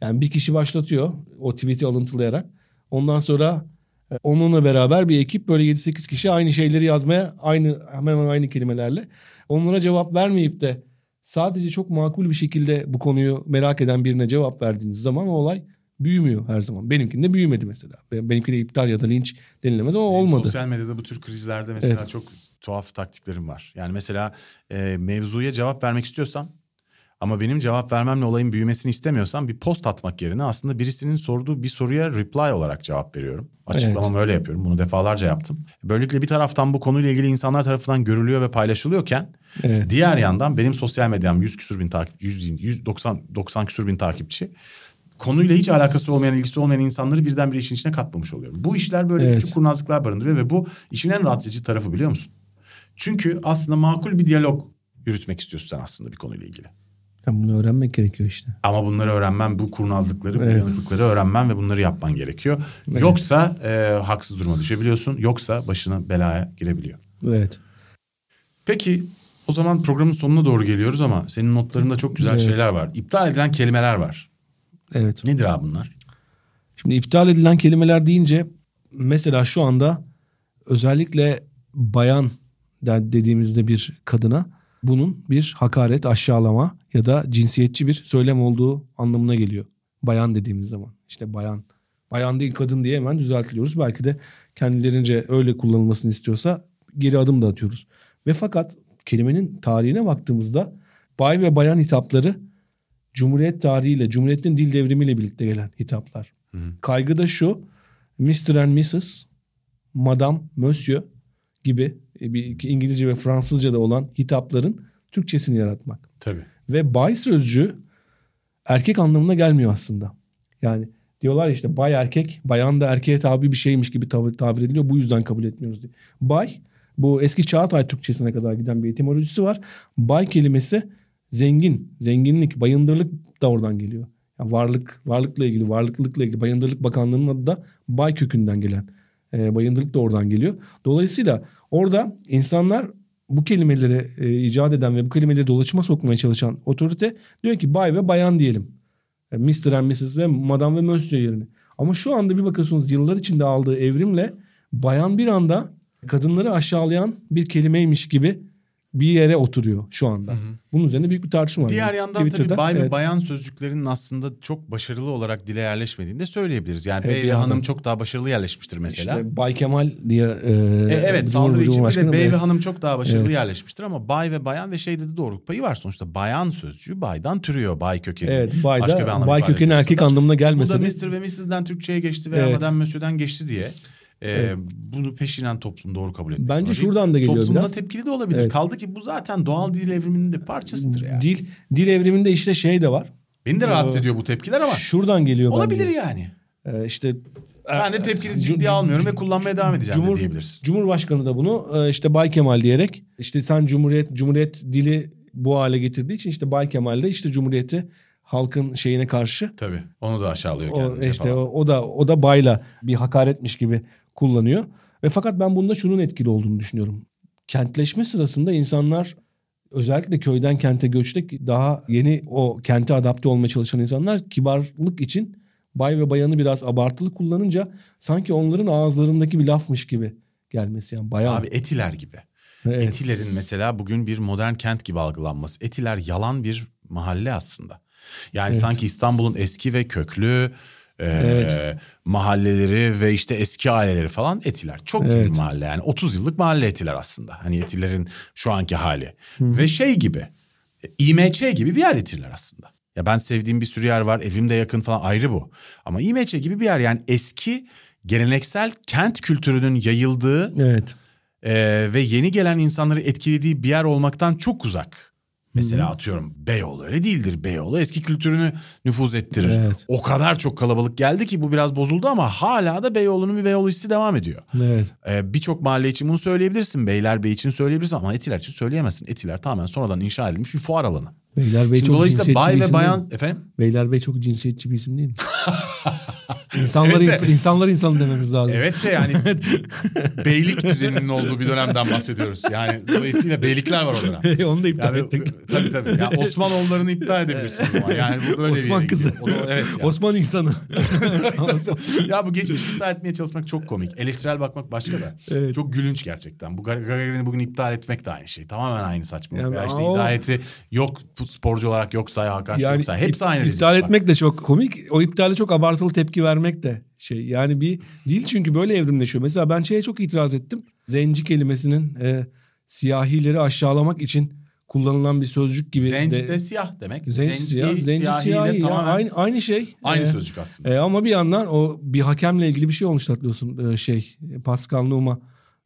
Yani bir kişi başlatıyor o tweet'i alıntılayarak. Ondan sonra e, onunla beraber bir ekip böyle 7-8 kişi aynı şeyleri yazmaya aynı hemen hemen aynı kelimelerle. Onlara cevap vermeyip de sadece çok makul bir şekilde bu konuyu merak eden birine cevap verdiğiniz zaman o olay büyümüyor her zaman. Benimkinde büyümedi mesela. Ben- Benimki de iptal ya da linç denilemez ama Benim olmadı. Sosyal medyada bu tür krizlerde mesela Evet. çok tuhaf taktiklerim var. Yani mesela e, mevzuya cevap vermek istiyorsam ama benim cevap vermemle olayın büyümesini istemiyorsam bir post atmak yerine aslında birisinin sorduğu bir soruya reply olarak cevap veriyorum. Açıklamamı öyle yapıyorum. Bunu defalarca yaptım. Böylelikle bir taraftan bu konuyla ilgili insanlar tarafından görülüyor ve paylaşılıyorken Evet. diğer yandan benim sosyal medyam 100 küsür bin takip 100 değil, 190 90 küsür bin takipçi konuyla hiç alakası olmayan, ilgisi olmayan insanları birdenbire işin içine katmamış oluyorum. Bu işler böyle Evet. küçük kurnazlıklar barındırıyor ve bu işin en rahatsız edici tarafı biliyor musun? Çünkü aslında makul bir diyalog yürütmek istiyorsun sen aslında bir konuyla ilgili. Yani bunu öğrenmek gerekiyor işte. Ama bunları öğrenmen, bu kurnazlıkları, bu Evet. yanıklıkları öğrenmen ve bunları yapman gerekiyor. Yoksa e, haksız duruma düşebiliyorsun. Yoksa başına belaya girebiliyor. Evet. Peki o zaman programın sonuna doğru geliyoruz ama senin notlarında çok güzel Evet. şeyler var. İptal edilen kelimeler var. Evet. Nedir abi bunlar? Şimdi iptal edilen kelimeler deyince mesela şu anda özellikle bayan de- dediğimizde bir kadına bunun bir hakaret, aşağılama ya da cinsiyetçi bir söylem olduğu anlamına geliyor. Bayan dediğimiz zaman. İşte bayan. Bayan değil kadın diye hemen düzeltiliyoruz. Belki de kendilerince öyle kullanılmasını istiyorsa geri adım da atıyoruz. Ve fakat kelimenin tarihine baktığımızda bay ve bayan hitapları Cumhuriyet tarihiyle, Cumhuriyet'in dil devrimiyle birlikte gelen hitaplar. Kaygı da şu. Mr. and Mrs. Madame, Monsieur gibi e, bir İngilizce ve Fransızca'da olan hitapların Türkçesini yaratmak. Tabii. Ve bay sözcüğü erkek anlamına gelmiyor aslında. Yani diyorlar işte bay erkek, bayan da erkeğe tabi bir şeymiş gibi tabir, tabir ediliyor. Bu yüzden kabul etmiyoruz diye. Bay, bu eski Çağatay Türkçesine kadar giden bir etimolojisi var. Bay kelimesi zengin, zenginlik, bayındırlık da oradan geliyor. Yani varlık, varlıkla ilgili, varlıklılıkla ilgili Bayındırlık Bakanlığı'nın adı da bay kökünden gelen. E, bayındırlık da oradan geliyor. Dolayısıyla orada insanlar bu kelimeleri e, icat eden ve bu kelimeleri dolaşıma sokmaya çalışan otorite diyor ki bay ve bayan diyelim. E, Mr. and Mrs. ve Madame ve Monsieur yerine. Ama şu anda bir bakıyorsunuz yıllar içinde aldığı evrimle bayan bir anda kadınları aşağılayan bir kelimeymiş gibi bir yere oturuyor şu anda. Bunun üzerine büyük bir tartışma var. Diğer Yani yandan tabii Twitter'da, bay ve evet. bayan sözcüklerinin aslında çok başarılı olarak dile yerleşmediğini de söyleyebiliriz. Yani Evet, bey ve hanım çok daha başarılı yerleşmiştir mesela. İşte Bay Kemal diye e, E, evet saldırı için de bey ve- hanım çok daha başarılı Evet. yerleşmiştir ama bay ve bayan ve şeyde de doğruluk payı var. Sonuçta bayan sözcüğü baydan türüyor bay kökeni. Evet bay Başka bir bay kökeni erkek anlamına Bu gelmese da Mr. ve Mrs'den Türkçe'ye geçti veya Evet. Madame Monsieur'den geçti diye. E, Bunu peşinen toplum doğru kabul etmek Bence zorunda şuradan da geliyor Toplumda biraz. tepkili de olabilir. Evet. Kaldı ki bu zaten doğal dil evriminin de parçasıdır yani. dil dil evriminde işte şey de var. Beni de rahatsız Ee, ediyor bu tepkiler ama Şuradan geliyor olabilir bence. yani. Ee, işte Ben de tepkinizi ciddiye almıyorum ve kullanmaya devam edeceğim de Cumhur, diyebilirsin. Cumhurbaşkanı da bunu e, işte Bay Kemal diyerek işte sen Cumhuriyet Cumhuriyet dili bu hale getirdiği için işte Bay Kemal de işte Cumhuriyeti halkın şeyine karşı Tabii. Onu da aşağılıyor o kendince işte falan. o, o da o da bayla bir hakaretmiş gibi kullanıyor. Ve fakat ben bunda şunun etkili olduğunu düşünüyorum. Kentleşme sırasında insanlar özellikle köyden kente göçte daha yeni o kente adapte olmaya çalışan insanlar kibarlık için bay ve bayanı biraz abartılı kullanınca sanki onların ağızlarındaki bir lafmış gibi gelmesi yani bayan. Abi etiler gibi. Evet. Etilerin mesela bugün bir modern kent gibi algılanması. Etiler yalan bir mahalle aslında. Yani Evet. sanki İstanbul'un eski ve köklü e, Evet. mahalleleri ve işte eski aileleri falan Etiler. Çok büyük Evet. bir mahalle yani 30 yıllık mahalle Etiler aslında. Hani Etilerin şu anki hali. Ve şey gibi e, İMÇ gibi bir yer Etiler aslında. Ya ben sevdiğim bir sürü yer var evim de yakın falan ayrı bu. Ama İMÇ gibi bir yer yani eski geleneksel kent kültürünün yayıldığı Evet. ee, ve yeni gelen insanları etkilediği bir yer olmaktan çok uzak. Mesela atıyorum Beyoğlu öyle değildir. Beyoğlu eski kültürünü nüfuz ettirir. Evet. O kadar çok kalabalık geldi ki bu biraz bozuldu ama hala da Beyoğlu'nun bir Beyoğlu hissi devam ediyor. Evet. Ee, Birçok mahalle için bunu söyleyebilirsin. Beylerbeyi için söyleyebilirsin ama Etiler için söyleyemezsin. Etiler tamamen sonradan inşa edilmiş bir fuar alanı. Beylerbey Şimdi çok dolayısıyla cinsiyetçi bay bir ve isim değil bayan mi? efendim Beylerbey çok cinsiyetçi bir isim değil mi? *laughs* insanlar, Evet de- ins- insanlar insanı dememiz lazım. Evet de yani *laughs* beylik düzeninin olduğu bir dönemden bahsediyoruz. Yani dolayısıyla beylikler var o dönem. *laughs* Onu da iptal Yani, ettik. tabii tabii. Ya Osmanoğullarını iptal edebilirsin o zaman. Yani bu böyle bir Osman yere kızı. gidiyor. O da- evet. ya. Osman insanı. ya bu geçmişi iptal etmeye çalışmak çok komik. Eleştirel bakmak başka da. Evet. Çok gülünç gerçekten. Bu Gar- Gagarin'i bugün iptal etmek de aynı şey. Tamamen aynı saçmalık. Yani Ya işte o- hidayeti yok sporcu olarak yok say Hakan yani yok say. Hepsi aynı iptal Bak. etmek de çok komik. O iptale çok abartılı tepki vermek de şey. Yani bir dil çünkü böyle evrimleşiyor. Mesela ben şeye çok itiraz ettim. Zenci kelimesinin e, siyahileri aşağılamak için kullanılan bir sözcük gibi. Zenci de, de siyah demek. Zenci, siyah, zenci siyahi ya. tamamen Aynı, aynı şey. aynı E, sözcük aslında. E, ama bir yandan o bir hakemle ilgili bir şey olmuş hatırlıyorsun e, şey Pascal Numa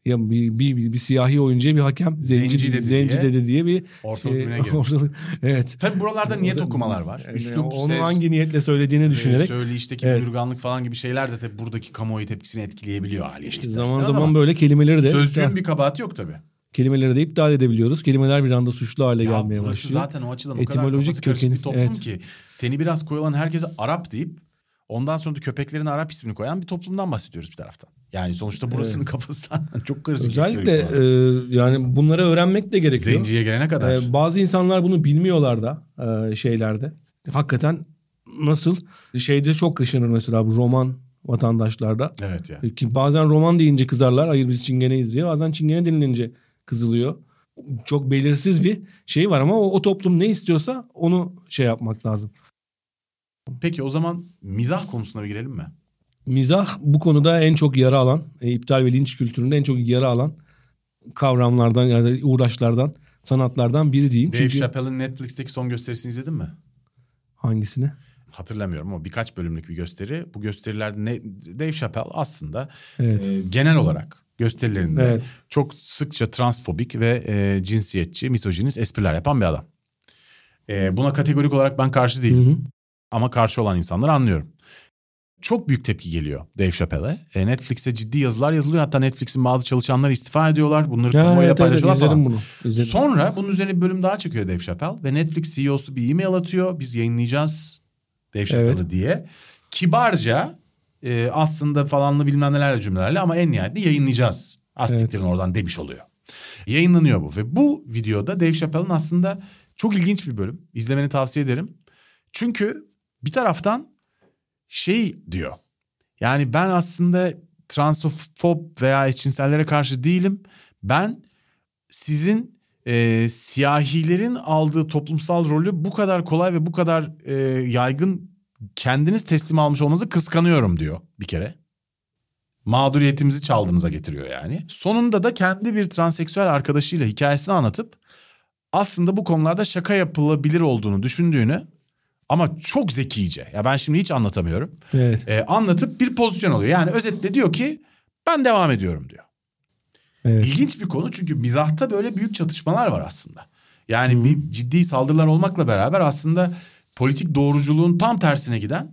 ya bir, bir, bir, bir siyahi oyuncuya bir hakem zenci, Zenci dedi zenci diye dedi diye bir Ortalık girmişti. ortalık- evet. Tabii buralarda niyet okumalar var. Yani Üslup, onu ses, hangi niyetle söylediğini düşünerek e, söyleyişteki Evet. yurganlık falan gibi şeyler de tabii buradaki kamuoyu tepkisini etkileyebiliyor haliyle. ister zaman zaman ama böyle kelimeleri de Sözcüğün bir kabahati yok tabii. kelimeleri de iptal edebiliyoruz. Kelimeler bir anda suçlu hale Ya gelmeye başlıyor. zaten o açıdan o kadar Etimolojik karışık bir kökeni, toplum evet. ki teni biraz koyulan herkese Arap deyip ondan sonra da köpeklerine Arap ismini koyan bir toplumdan bahsediyoruz bir taraftan. Yani sonuçta burasının kafası zaten *laughs* çok karışık. Özellikle e, yani bunları öğrenmek de gerekiyor. Zenciye gelene kadar. E, bazı insanlar bunu bilmiyorlar da e, şeylerde. Hakikaten nasıl şeyde çok kaşınır mesela bu roman vatandaşlarda. evet ya. Ki bazen roman deyince kızarlar. Hayır biz çingeneyiz diye. Bazen çingene denilince kızılıyor. Çok belirsiz bir şey var ama o, o toplum ne istiyorsa onu şey yapmak lazım. Peki o zaman mizah konusuna bir girelim mi? Mizah bu konuda en çok yara alan, e, iptal ve linç kültüründe en çok yara alan kavramlardan yani uğraşlardan, sanatlardan biri diyeyim. Dave Çünkü Chappelle'in Netflix'teki son gösterisini izledin mi? hangisini? Hatırlamıyorum ama birkaç bölümlük bir gösteri. Bu gösterilerde ne, Dave Chappelle aslında Evet. e, genel olarak gösterilerinde Evet. çok sıkça transfobik ve e, cinsiyetçi, misojinist espriler yapan bir adam. E, buna kategorik olarak ben karşı değilim. Hı hı. Ama karşı olan insanları anlıyorum. Çok büyük tepki geliyor Dave Chappelle'e. E, Netflix'e ciddi yazılar yazılıyor. Hatta Netflix'in bazı çalışanları istifa ediyorlar. Bunları kamuoyuyla evet, evet, paylaşıyorlar izledim falan. bunu. İzledim. Sonra bunun üzerine bir bölüm daha çekiyor Dave Chappelle. Ve Netflix CEO'su bir e-mail atıyor. Biz yayınlayacağız Dave Chappelle'ı Evet. diye. Kibarca e, aslında falanlı bilmem nelerle cümlelerle ama en nihayetinde yayınlayacağız. Astiklerin oradan demiş oluyor. Yayınlanıyor bu. Ve bu videoda Dave Chappelle'ın aslında çok ilginç bir bölüm. İzlemeni tavsiye ederim. Çünkü bir taraftan şey diyor. Yani ben aslında transfob veya eşcinsellere karşı değilim. Ben sizin e, siyahilerin aldığı toplumsal rolü bu kadar kolay ve bu kadar e, yaygın kendiniz teslim almış olmanızı kıskanıyorum diyor bir kere. Mağduriyetimizi çaldığınıza getiriyor yani. Sonunda da kendi bir transseksüel arkadaşıyla hikayesini anlatıp aslında bu konularda şaka yapılabilir olduğunu düşündüğünü ama çok zekice. Ya ben şimdi hiç anlatamıyorum. Evet. E, anlatıp bir pozisyon alıyor. Yani özetle diyor ki ben devam ediyorum diyor. Evet. İlginç bir konu çünkü mizahta böyle büyük çatışmalar var aslında. Yani bir ciddi saldırılar olmakla beraber aslında politik doğruculuğun tam tersine giden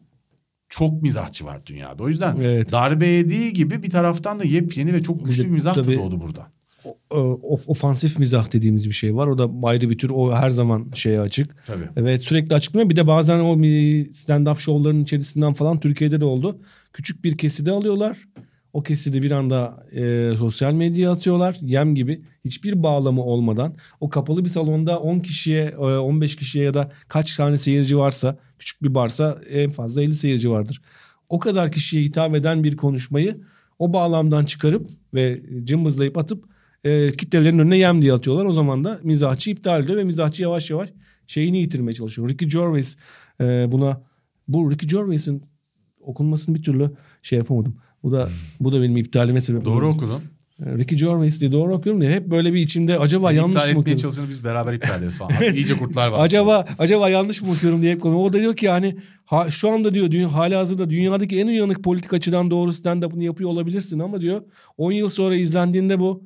çok mizahçı var dünyada. O yüzden Evet. darbe yediği gibi bir taraftan da yepyeni ve çok güçlü bir mizah da doğdu burada. O- of- ofansif mizah dediğimiz bir şey var. O da ayrı bir tür. O her zaman şeye açık. Tabii. Evet sürekli açıklıyor. Bir de bazen o stand-up şovların içerisinden falan Türkiye'de de oldu. Küçük bir keside alıyorlar. O kesidi bir anda e, sosyal medyaya atıyorlar. Yem gibi. Hiçbir bağlamı olmadan. O kapalı bir salonda 10 kişiye, e, 15 kişiye ya da kaç tane seyirci varsa, küçük bir barsa en fazla 50 seyirci vardır. O kadar kişiye hitap eden bir konuşmayı o bağlamdan çıkarıp ve cımbızlayıp atıp e, kitlelerin önüne yem diye atıyorlar. O zaman da mizahçı iptal ediyor ve mizahçı yavaş yavaş şeyini yitirmeye çalışıyor. Ricky Gervais e, buna bu Ricky Gervais'in okunmasını bir türlü şey yapamadım. Bu da bu da benim iptalime sebep Doğru oldu. okudun. E, Ricky Gervais diye doğru okuyorum diye hep böyle bir içimde acaba Seni yanlış mı etmeye okuyorum? çalışanı biz beraber iptal ederiz falan. *laughs* İyice kurtlar var. Acaba acaba yanlış mı okuyorum diye hep konu. O da diyor ki yani ha, şu anda diyor dünya, hali hazırda dünyadaki en uyanık politik açıdan doğru stand-up'ını yapıyor olabilirsin ama diyor 10 yıl sonra izlendiğinde bu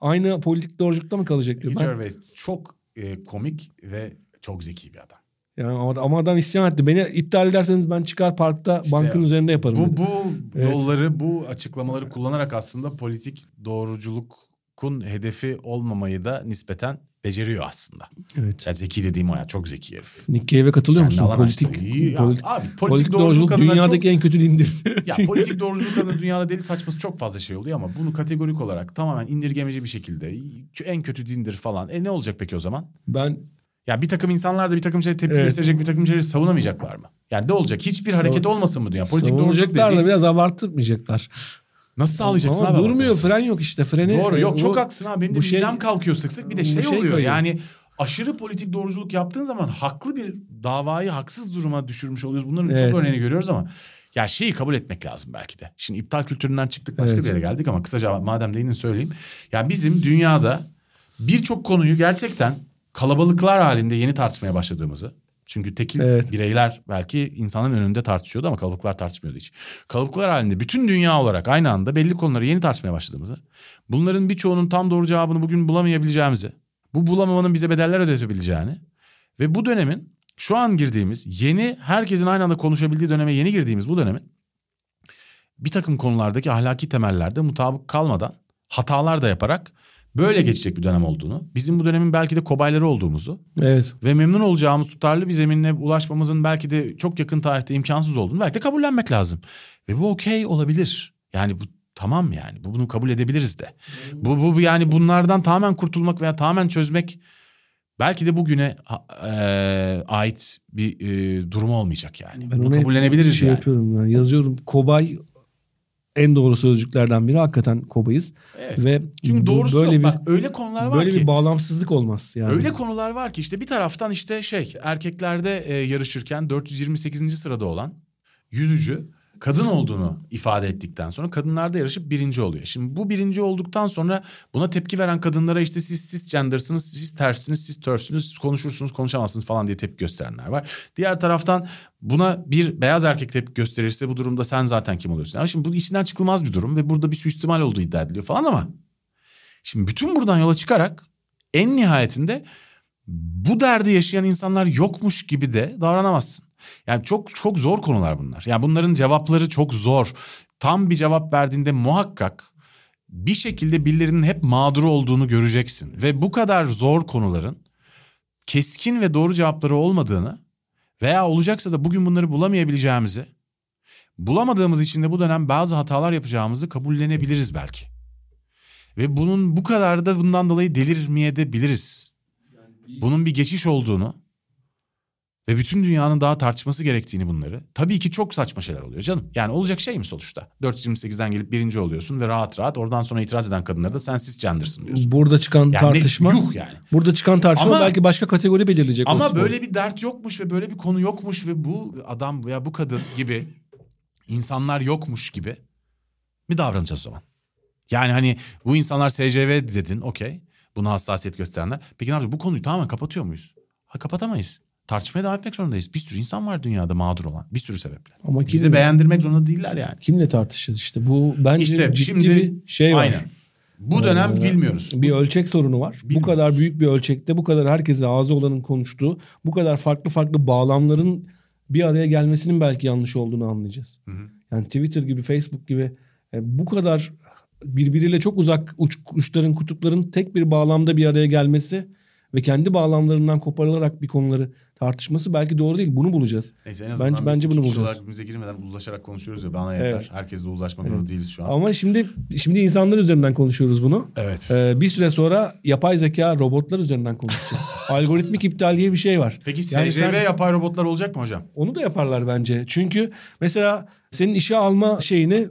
aynı politik doğruculukta mı kalacak diyor. Ricky Ben, Gervais çok e, komik ve çok zeki bir adam. yani ama, ama adam isyan etti. Beni iptal ederseniz ben çıkar parkta İşte bankın ya, üzerinde yaparım. Bu dedi. bu Evet. yolları, bu açıklamaları kullanarak aslında politik doğruculukun hedefi olmamayı da nispeten beceriyor aslında. Evet. Yani zeki dediğim o ya çok zeki herif. Nick Cave'e katılıyor Kendi musun? Politik, ya. politik, abi politik, politik doğruculuk doğruculuk dünyadaki çok, en kötü dindir. ya politik doğruculuk adına dünyada deli saçması çok fazla şey oluyor ama bunu kategorik olarak tamamen indirgemeci bir şekilde en kötü dindir falan. E ne olacak peki o zaman? ben Ya bir takım insanlar da bir takım şey tepki Evet. gösterecek, bir takım şeyleri savunamayacaklar mı? Yani ne olacak? Hiçbir hareket olmasın mı dünya? Politik doğruculuk savunacaklar da biraz abartmayacaklar. Nasıl sağlayacaksın Ama abi? durmuyor abartmasını? fren yok işte freni. Doğru yok Bu- çok haklısın abi. Benim de şey- midem kalkıyor sık sık. Bir de şey, şey oluyor kayıyor. yani aşırı politik doğruculuk yaptığın zaman haklı bir davayı haksız duruma düşürmüş oluyoruz. Bunların Evet. çok örneğini görüyoruz ama ya şeyi kabul etmek lazım belki de. Şimdi iptal kültüründen çıktık başka Evet. bir yere geldik ama kısaca madem değinin söyleyeyim. Ya bizim dünyada birçok konuyu gerçekten kalabalıklar halinde yeni tartışmaya başladığımızı Çünkü tekil Evet. bireyler belki insanların önünde tartışıyordu ama kalabalıklar tartışmıyordu hiç. Kalabalıklar halinde bütün dünya olarak aynı anda belli konuları yeni tartışmaya başladığımızı, bunların birçoğunun tam doğru cevabını bugün bulamayabileceğimizi, bu bulamamanın bize bedeller ödetebileceğini ve bu dönemin şu an girdiğimiz yeni herkesin aynı anda konuşabildiği döneme yeni girdiğimiz bu dönemin bir takım konulardaki ahlaki temellerde mutabık kalmadan hatalar da yaparak böyle geçecek bir dönem olduğunu, bizim bu dönemin belki de kobayları olduğumuzu Evet. ve memnun olacağımız tutarlı bir zeminle ulaşmamızın belki de çok yakın tarihte imkansız olduğunu belki de kabullenmek lazım. Ve bu okey olabilir. Yani bu tamam yani bu bunu kabul edebiliriz de. Bu, bu yani bunlardan tamamen kurtulmak veya tamamen çözmek belki de bugüne eee, ait bir eee, durum olmayacak yani. Ben bunu kabullenebiliriz şey yani. yapıyorum yani yazıyorum. Kobay en doğru sözcüklerden biri hakikaten kobayız. Evet. Ve Çünkü doğrusu böyle yok. bir Bak öyle konular var böyle ki. bir bağlamsızlık olmaz yani. Öyle konular var ki işte bir taraftan işte şey erkeklerde e, yarışırken 428. sırada olan yüzücü kadın olduğunu ifade ettikten sonra kadınlarda yarışıp birinci oluyor. Şimdi bu birinci olduktan sonra buna tepki veren kadınlara işte siz siz gendersınız, siz tersiniz, siz törsünüz, siz konuşursunuz, konuşamazsınız falan diye tepki gösterenler var. Diğer taraftan buna bir beyaz erkek tepki gösterirse bu durumda sen zaten kim oluyorsun? Ama şimdi bu içinden çıkılmaz bir durum ve burada bir suistimal olduğu iddia ediliyor falan ama Şimdi bütün buradan yola çıkarak en nihayetinde bu derdi yaşayan insanlar yokmuş gibi de davranamazsın. Yani çok çok zor konular bunlar. Yani bunların cevapları çok zor. Tam bir cevap verdiğinde muhakkak bir şekilde birilerinin hep mağdur olduğunu göreceksin. Ve bu kadar zor konuların keskin ve doğru cevapları olmadığını veya olacaksa da bugün bunları bulamayabileceğimizi, bulamadığımız için de bu dönem bazı hatalar yapacağımızı kabullenebiliriz belki. Ve bunun bu kadar da bundan dolayı delirmeye de biliriz. Bunun bir geçiş olduğunu ve bütün dünyanın daha tartışması gerektiğini bunları. Tabii ki çok saçma şeyler oluyor canım. Yani olacak şey mi sonuçta? 428'den gelip birinci oluyorsun ve rahat rahat oradan sonra itiraz eden kadınlara da sen cisgender'sın diyorsun. Burada çıkan Yani tartışma yuh yani. burada çıkan tartışma Ama- belki başka kategori belirleyecek. Ama spor. böyle bir dert yokmuş ve böyle bir konu yokmuş ve bu adam veya bu kadın gibi insanlar yokmuş gibi mi davranacağız o zaman? Yani hani bu insanlar SCV dedin okey. Buna hassasiyet gösterenler. Peki ne yapacağız? Bu konuyu tamamen kapatıyor muyuz? Ha kapatamayız. Tartışmaya devam etmek zorundayız. Bir sürü insan var dünyada mağdur olan. Bir sürü sebeple. Ama Bizi kim- beğendirmek zorunda değiller yani. Kimle tartışacağız işte bu bence İşte ciddi şimdi bir şey var. aynen. Bu dönem Ee, bilmiyoruz. Bir ölçek sorunu var. Bu Bilmiyoruz. kadar büyük bir ölçekte bu kadar herkese ağzı olanın konuştuğu bu kadar farklı farklı bağlamların bir araya gelmesinin belki yanlış olduğunu anlayacağız. Hı hı. Yani Twitter gibi Facebook gibi e, bu kadar birbiriyle çok uzak uç, uçların kutupların tek bir bağlamda bir araya gelmesi ve kendi bağlamlarından koparılarak bir konuları tartışması belki doğru değil. Bunu bulacağız. Neyse en azından Bence- bence bunu bulacağız. birbirimize girmeden uzlaşarak konuşuyoruz ya bana yeter. Evet. Herkesle uzlaşmak zorunda değiliz şu an. Ama şimdi şimdi insanlar üzerinden konuşuyoruz bunu. Evet. Ee, bir süre sonra yapay zeka robotlar üzerinden konuşacağız. *laughs* Algoritmik iptal diye bir şey var. Peki Yani SCV sen- yapay robotlar olacak mı hocam? Onu da yaparlar bence. Çünkü mesela senin işe alma şeyini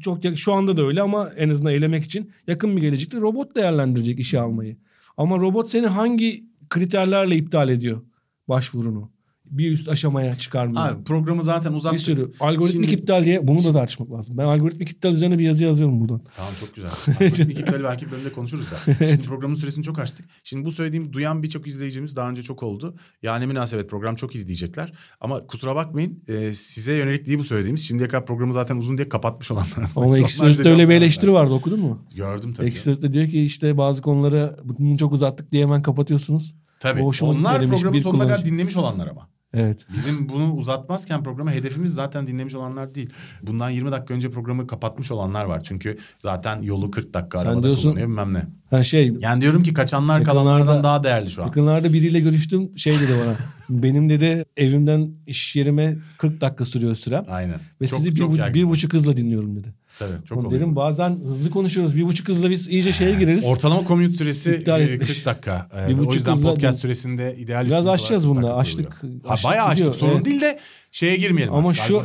çok şu anda da öyle ama en azından eylemek için yakın bir gelecekte robot değerlendirecek işe almayı. Ama robot seni hangi kriterlerle iptal ediyor başvurunu? Bir üst aşamaya çıkarmıyor. Ha, programı zaten bir uzattık. sürü algoritmik Şimdi- iptal diye bunu da tartışmak lazım. Ben algoritmik iptal üzerine bir yazı yazıyorum buradan. Tamam çok güzel. *laughs* Algoritmik iptali belki bir bölümde konuşuruz da. Şimdi programın süresini çok açtık. Şimdi bu söylediğim duyan birçok izleyicimiz daha önce çok oldu. Ya ne münasebet program çok iyi diyecekler. Ama kusura bakmayın e, size yönelik değil bu söylediğimiz. Şimdiye kadar programı zaten uzun diye kapatmış olanlar. Ama Ekşi Sözlük'te öyle bir eleştiri vardı okudun mu? Gördüm tabii. Ekşi Sözlük'te diyor ki işte bazı konuları bunu çok uzattık diye hemen kapatıyorsunuz. Tabii. Onlar programın bir sonuna kadar dinlemiş olanlar ama. Evet. Bizim bunu uzatmazken programı hedefimiz zaten dinlemiş olanlar değil. Bundan 20 dakika önce programı kapatmış olanlar var. Çünkü zaten yolu 40 dakika Sen arabada diyorsun- kullanıyor bilmem ne. Ha şey Yani diyorum ki kaçanlar kalanlardan daha değerli şu an. Yakınlarda biriyle görüştüm şey dedi bana. *laughs* benim dedi evimden iş yerime 40 dakika sürüyor sürem. Aynen. Ve Çok- sizi bir, çok yaygın. bir buçuk hızla dinliyorum dedi. Tabii çok Oğlum oluyor. bazen hızlı konuşuyoruz. Bir buçuk hızla biz iyice şeye gireriz. *laughs* Ortalama commute süresi İptal e, etmiş. 40 dakika. E, Bir o buçuk yüzden hızla- podcast süresinde ideal Biraz 40 bunda. Açtık. Ha, bayağı açtık. Sorun evet. değil de şeye girmeyelim Ama artık. şu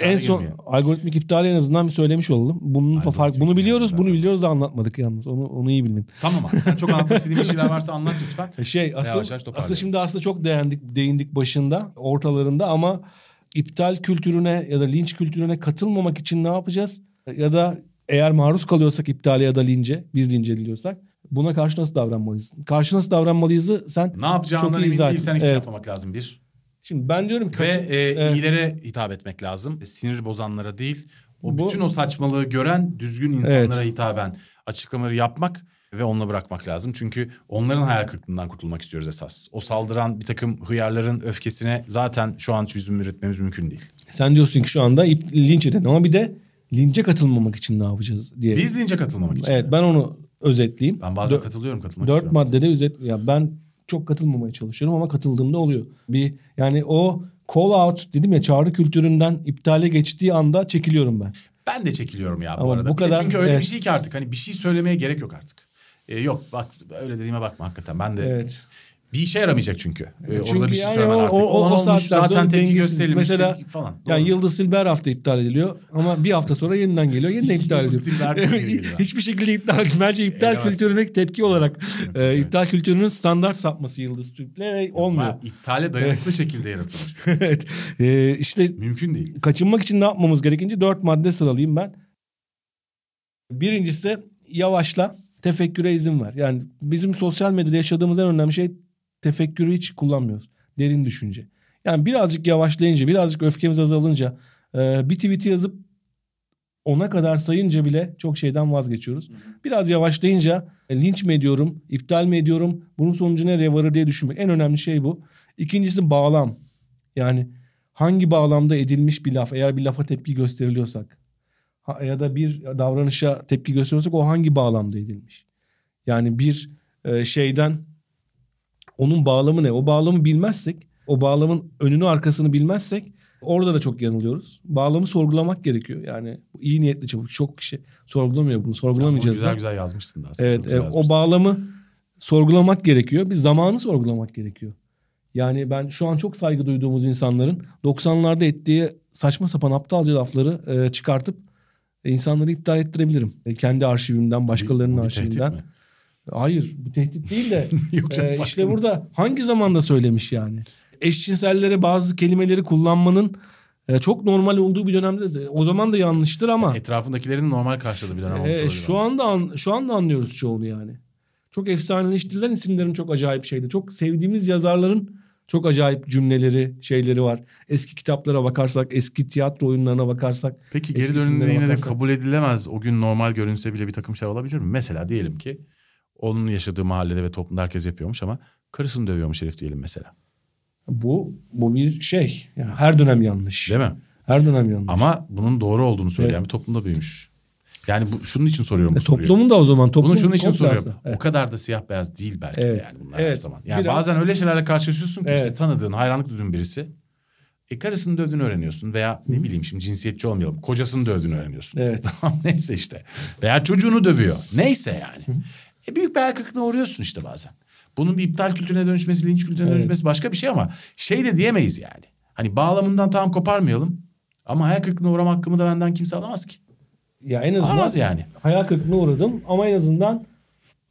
en son girmeyelim. algoritmik iptali en azından bir söylemiş olalım. Bunun Algoritmik fark bunu biliyoruz, bunu zaten. biliyoruz da anlatmadık yalnız. Onu onu iyi bilin. Tamam abi. Sen çok anlatmak istediğin bir şeyler varsa anlat lütfen. *laughs* Şey asıl, yavaş asıl şimdi aslında çok değindik, değindik başında, ortalarında ama iptal kültürüne ya da linç kültürüne katılmamak için ne yapacağız? Ya da eğer maruz kalıyorsak iptale ya da lince, biz lince ediliyorsak buna karşı nasıl davranmalıyız? Karşı nasıl davranmalıyızı sen Ne yapacağından Çok iyi emin zaten. değilsen hiç Evet. yapmamak lazım bir. Şimdi ben diyorum ki Ve kaçın- e, Evet. iyilere hitap etmek lazım. E, Sinir bozanlara değil. O Bu- bütün o saçmalığı gören düzgün insanlara hitaben açıklamaları yapmak ve onunla bırakmak lazım. Çünkü onların hayal kırıklığından kurtulmak istiyoruz esas. O saldıran bir takım hıyarların öfkesine zaten şu an çözüm üretmemiz mümkün değil. Sen diyorsun ki şu anda ip, linç edin ama bir de linçe katılmamak için ne yapacağız diye. Biz lince katılmamak için. Evet ben onu özetleyeyim. Ben bazen Dö- katılıyorum katılmak Dört maddede özet ya ben çok katılmamaya çalışıyorum ama katıldığımda oluyor. Bir yani o call out dedim ya çağrı kültüründen iptale geçtiği anda çekiliyorum ben. Ben de çekiliyorum ya bu Ama arada. bu de kadar- çünkü öyle evet. bir şey ki artık hani bir şey söylemeye gerek yok artık. E, yok bak öyle dediğime bakma hakikaten. Ben de Evet. Bir işe yaramayacak çünkü. E, Çünkü orada bir şey yani söylemen o- artık. o- o- o olmuş zaten tepki gösterilmiş Mesela- falan. Yani Doğru. Yıldız Silbe her hafta iptal ediliyor ama bir hafta sonra yeniden geliyor yeniden iptal Yıldız ediliyor. *laughs* Hiçbir şekilde iptal Bence iptal kültürüne tepki olarak e, iptal kültürünün standart sapması Yıldız Tilbe olmuyor. Ha, iptale dayanıklı şekilde yaratılmış. *laughs* evet. E, işte Mümkün değil. kaçınmak için ne yapmamız gerekince dört madde sıralayayım ben. Birincisi yavaşla tefekküre izin ver. Yani bizim sosyal medyada yaşadığımız en önemli şey tefekkürü hiç kullanmıyoruz. Derin düşünce. Yani birazcık yavaşlayınca, birazcık öfkemiz azalınca, e, bir tweet yazıp ona kadar sayınca bile çok şeyden vazgeçiyoruz. Biraz yavaşlayınca e, linç mi ediyorum, iptal mi ediyorum, bunun sonucu nereye varır diye düşünmek. En önemli şey bu. İkincisi bağlam. Yani hangi bağlamda edilmiş bir laf eğer bir lafa tepki gösteriliyorsak ya da bir davranışa tepki gösteriyorsak o hangi bağlamda edilmiş? Yani bir e, şeyden onun bağlamı ne? O bağlamı bilmezsek, o bağlamın önünü arkasını bilmezsek orada da çok yanılıyoruz. Bağlamı sorgulamak gerekiyor. Yani iyi niyetli çabuk çok kişi sorgulamıyor bunu. Sorgulamayacağız. güzel güzel yazmışsın da aslında. Evet, evet, o bağlamı sorgulamak gerekiyor. Bir zamanı sorgulamak gerekiyor. Yani ben şu an çok saygı duyduğumuz insanların 90'larda ettiği saçma sapan aptalca lafları e, çıkartıp e, insanları iptal ettirebilirim. E, kendi arşivimden, başkalarının bir tehdit arşivinden. mi? Hayır, bu tehdit değil de *laughs* Yok canım, e, işte burada hangi zamanda söylemiş yani? Eşcinsellere bazı kelimeleri kullanmanın e, çok normal olduğu bir dönemde de- o zaman da yanlıştır ama Etrafındakilerin normal karşıladığı bir dönem olmuş ee, olabilir şu anda an- şu anda anlıyoruz çoğunu yani. Çok efsaneleştirilen isimlerin çok acayip şeydi. Çok sevdiğimiz yazarların çok acayip cümleleri, şeyleri var. Eski kitaplara bakarsak, eski tiyatro oyunlarına bakarsak. Peki geri dönünde yine de kabul edilemez o gün normal görünse bile bir takım şeyler olabilir mi? Mesela diyelim ki onun yaşadığı mahallede ve toplumda herkes yapıyormuş ama karısını dövüyormuş herif diyelim mesela. Bu bu bir şey. Yani her dönem yanlış. Değil mi? Her dönem yanlış. Ama bunun doğru olduğunu söyleyen Evet. bir toplumda büyümüş. Yani bu, şunun için soruyorum E, toplumun da o zaman toplum Bunu şunun için soruyorum. aslında. Evet. O kadar da siyah beyaz değil belki de Evet. yani bunlar her Evet. zaman. Yani Biraz- bazen öyle şeylerle karşılaşıyorsun ki işte Evet. tanıdığın, hayranlık duyduğun birisi. E karısını dövdüğünü öğreniyorsun veya ne bileyim şimdi cinsiyetçi olmayalım. Kocasını dövdüğünü öğreniyorsun. Evet. *laughs* Tamam neyse işte. Veya çocuğunu dövüyor. Neyse yani. E büyük bir hayal kırıklığına uğruyorsun işte bazen. Bunun bir iptal kültürüne dönüşmesi, linç kültürüne Evet. dönüşmesi başka bir şey ama şey de diyemeyiz yani. Hani bağlamından tam koparmayalım. Ama hayal kırıklığına uğrama hakkımı da benden kimse alamaz ki. Ya en azından Alamaz yani. hayal kırıklığına uğradım ama en azından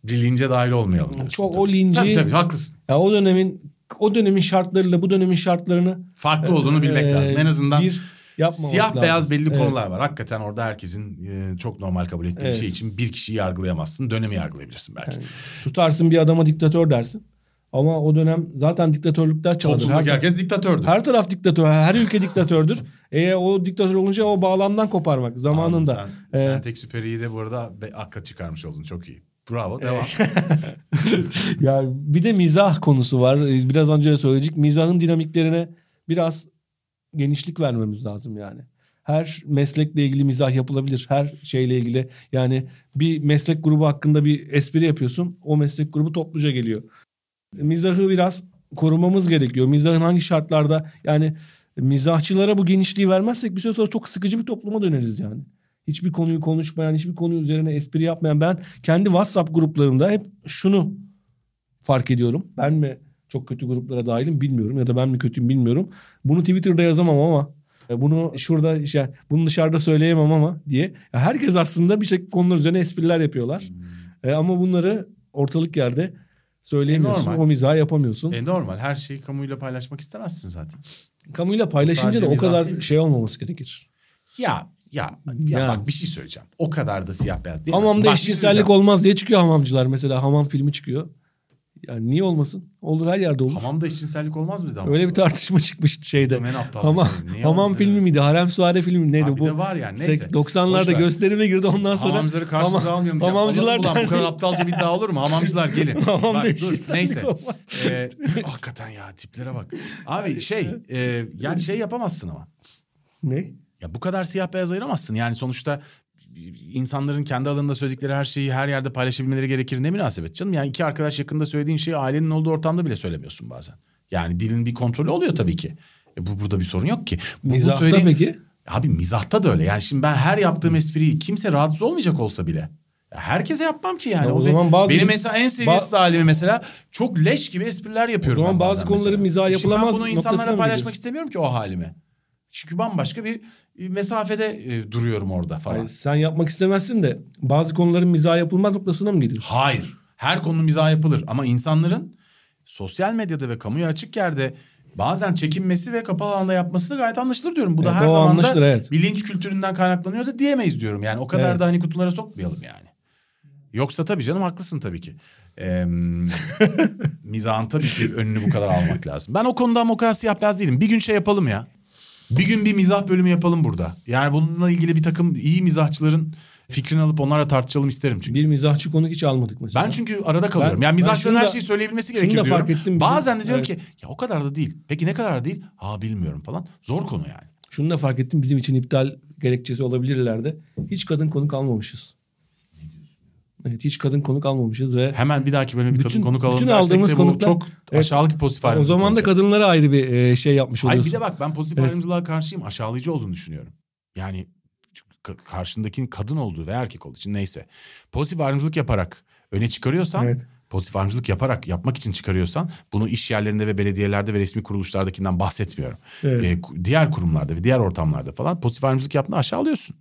Bir lince dahil olmayalım diyorsun. Çok tabii. o linci- Tabii tabii haklısın. ya o dönemin o dönemin şartlarıyla bu dönemin şartlarını Farklı olduğunu bilmek e, lazım. En azından bir yapmamak siyah lazım. beyaz belli Evet. konular var. Hakikaten orada herkesin e, çok normal kabul ettiği Evet. bir şey için bir kişiyi yargılayamazsın. Dönemi yargılayabilirsin belki. Yani tutarsın bir adama diktatör dersin. Ama o dönem zaten diktatörlükler çağıdır. Toplumdaki Her, herkes diktatördür. her taraf diktatör. Her ülke diktatördür. *laughs* E o diktatör olunca o bağlamdan koparmak zamanında. Anladım. Sen, Ee, sen tek süperiyi de bu arada akla çıkarmış oldun. Çok iyi. Bravo. Devam. *laughs* ya bir de mizah konusu var. Biraz önce söyledik. Mizahın dinamiklerine biraz genişlik vermemiz lazım yani. Her meslekle ilgili mizah yapılabilir. Her şeyle ilgili yani bir meslek grubu hakkında bir espri yapıyorsun. O meslek grubu topluca geliyor. Mizahı biraz korumamız gerekiyor. Mizahın hangi şartlarda yani mizahçılara bu genişliği vermezsek bir süre sonra çok sıkıcı bir topluma döneriz yani. Hiçbir konuyu konuşmayan, hiçbir konu üzerine espri yapmayan ben kendi WhatsApp gruplarımda hep şunu fark ediyorum. Ben mi çok kötü gruplara dahilim bilmiyorum ya da ben mi kötüyüm bilmiyorum. Bunu Twitter'da yazamam ama e, bunu şurada işte bunu dışarıda söyleyemem ama diye. Ya herkes aslında bir şey konular üzerine espriler yapıyorlar. E, ama bunları ortalık yerde söyleyemiyorsun. E, normal. o mizahı yapamıyorsun. e normal. Her şeyi kamuyla paylaşmak istemezsin zaten. Kamuyla paylaşınca da o kadar şey olmaması gerekir. Ya ya ya Yani. bak bir şey söyleyeceğim. O kadar da siyah beyaz değil. Hamamda şey eşcinsellik olmaz diye çıkıyor hamamcılar mesela. Hamam filmi çıkıyor. Yani niye olmasın? Olur her yerde olur. Hamamda eşcinsellik olmaz mıydı? Öyle bir tartışma çıkmıştı şeyde. Hamam, şey. Hamam filmi miydi? Harem Suare filmi mi? neydi Ha, bu? de var yani, neyse. Seks 90'larda Boş ver. gösterime girdi ondan sonra. Hamamcıları karşımıza Hamam- almayalım. Hamamcılar Ulan bu kadar aptalca bir iddia olur mu? Hamamcılar gelin. *laughs* Hamamda Bak, dur, eşcinsellik neyse. olmaz. Ee, hakikaten ya tiplere bak. Abi şey e, yani şey yapamazsın ama. Ne? Ya bu kadar siyah beyaz ayıramazsın. Yani sonuçta insanların kendi alanında söyledikleri her şeyi her yerde paylaşabilmeleri gerekir. Ne münasebet canım? Yani iki arkadaş yakında söylediğin şeyi ailenin olduğu ortamda bile söylemiyorsun bazen. Yani dilin bir kontrolü oluyor tabii ki. E bu burada bir sorun yok ki. Bu, bu Mizahta söylediğin- peki? Abi mizahta da öyle. Yani şimdi ben her yaptığım espriyi kimse rahatsız olmayacak olsa bile. Herkese yapmam ki yani. Ya o zaman bazı- benim mesela en seviyesiz halimi mesela çok leş gibi espriler yapıyorum. O zaman bazı bazen konuların mesela. mizahı Şimdi yapılamaz Ben bunu mı paylaşmak istemiyorum ki o halimi. Çünkü bambaşka bir mesafede e, duruyorum orada falan. Hayır, Hayır. sen yapmak istemezsin de bazı konuların mizah yapılmaz noktasına mı geliyorsun? Her konunun mizahı yapılır ama insanların sosyal medyada ve kamuya açık yerde bazen çekinmesi ve kapalı alanda yapması da gayet anlaşılır diyorum. Bu da Evet, her o zaman da evet. bir linç kültüründen kaynaklanıyor da diyemeyiz diyorum. Yani o kadar Evet. da hani kutulara sokmayalım yani. Yoksa tabii canım haklısın tabii ki. Ee, *laughs* mizahın tabii ki önünü bu kadar almak lazım. Ben o konuda ama o kadar siyah beyaz değilim. Bir gün şey yapalım ya. Bir gün bir mizah bölümü yapalım burada. Yani bununla ilgili bir takım iyi mizahçıların fikrini alıp onlarla tartışalım isterim çünkü. Bir mizahçı konuk hiç almadık mesela. Ben çünkü arada kalıyorum. Ben- yani şunu her da- şeyi söyleyebilmesi şunu gerekiyor da diyorum. fark ettim bizim- Bazen de diyorum Evet. ki ya o kadar da değil. Peki ne kadar değil? Ha bilmiyorum falan. Zor konu yani. Şunu da fark ettim bizim için iptal gerekçesi olabilirler de. Hiç kadın konuk almamışız. Evet hiç kadın konuk almamışız ve Hemen bir dahaki bölüme bir Bütün- kadın konuk alalım bütün aldığımız de bu konuklar- çok Evet. aşağılık bir pozitif o ayrımcılık zaman da olacak. kadınlara ayrı bir e, şey yapmış Hayır oluyorsun. bir de bak ben pozitif Evet. ayrımcılığa karşıyım. Aşağılayıcı olduğunu düşünüyorum. Yani karşındakinin kadın olduğu ve erkek olduğu için neyse. Pozitif ayrımcılık yaparak öne çıkarıyorsan Evet. pozitif ayrımcılık yaparak yapmak için çıkarıyorsan bunu iş yerlerinde ve belediyelerde ve resmi kuruluşlardakinden bahsetmiyorum. Evet. Ee, diğer kurumlarda ve diğer ortamlarda falan pozitif ayrımcılık yaptığında aşağılıyorsun.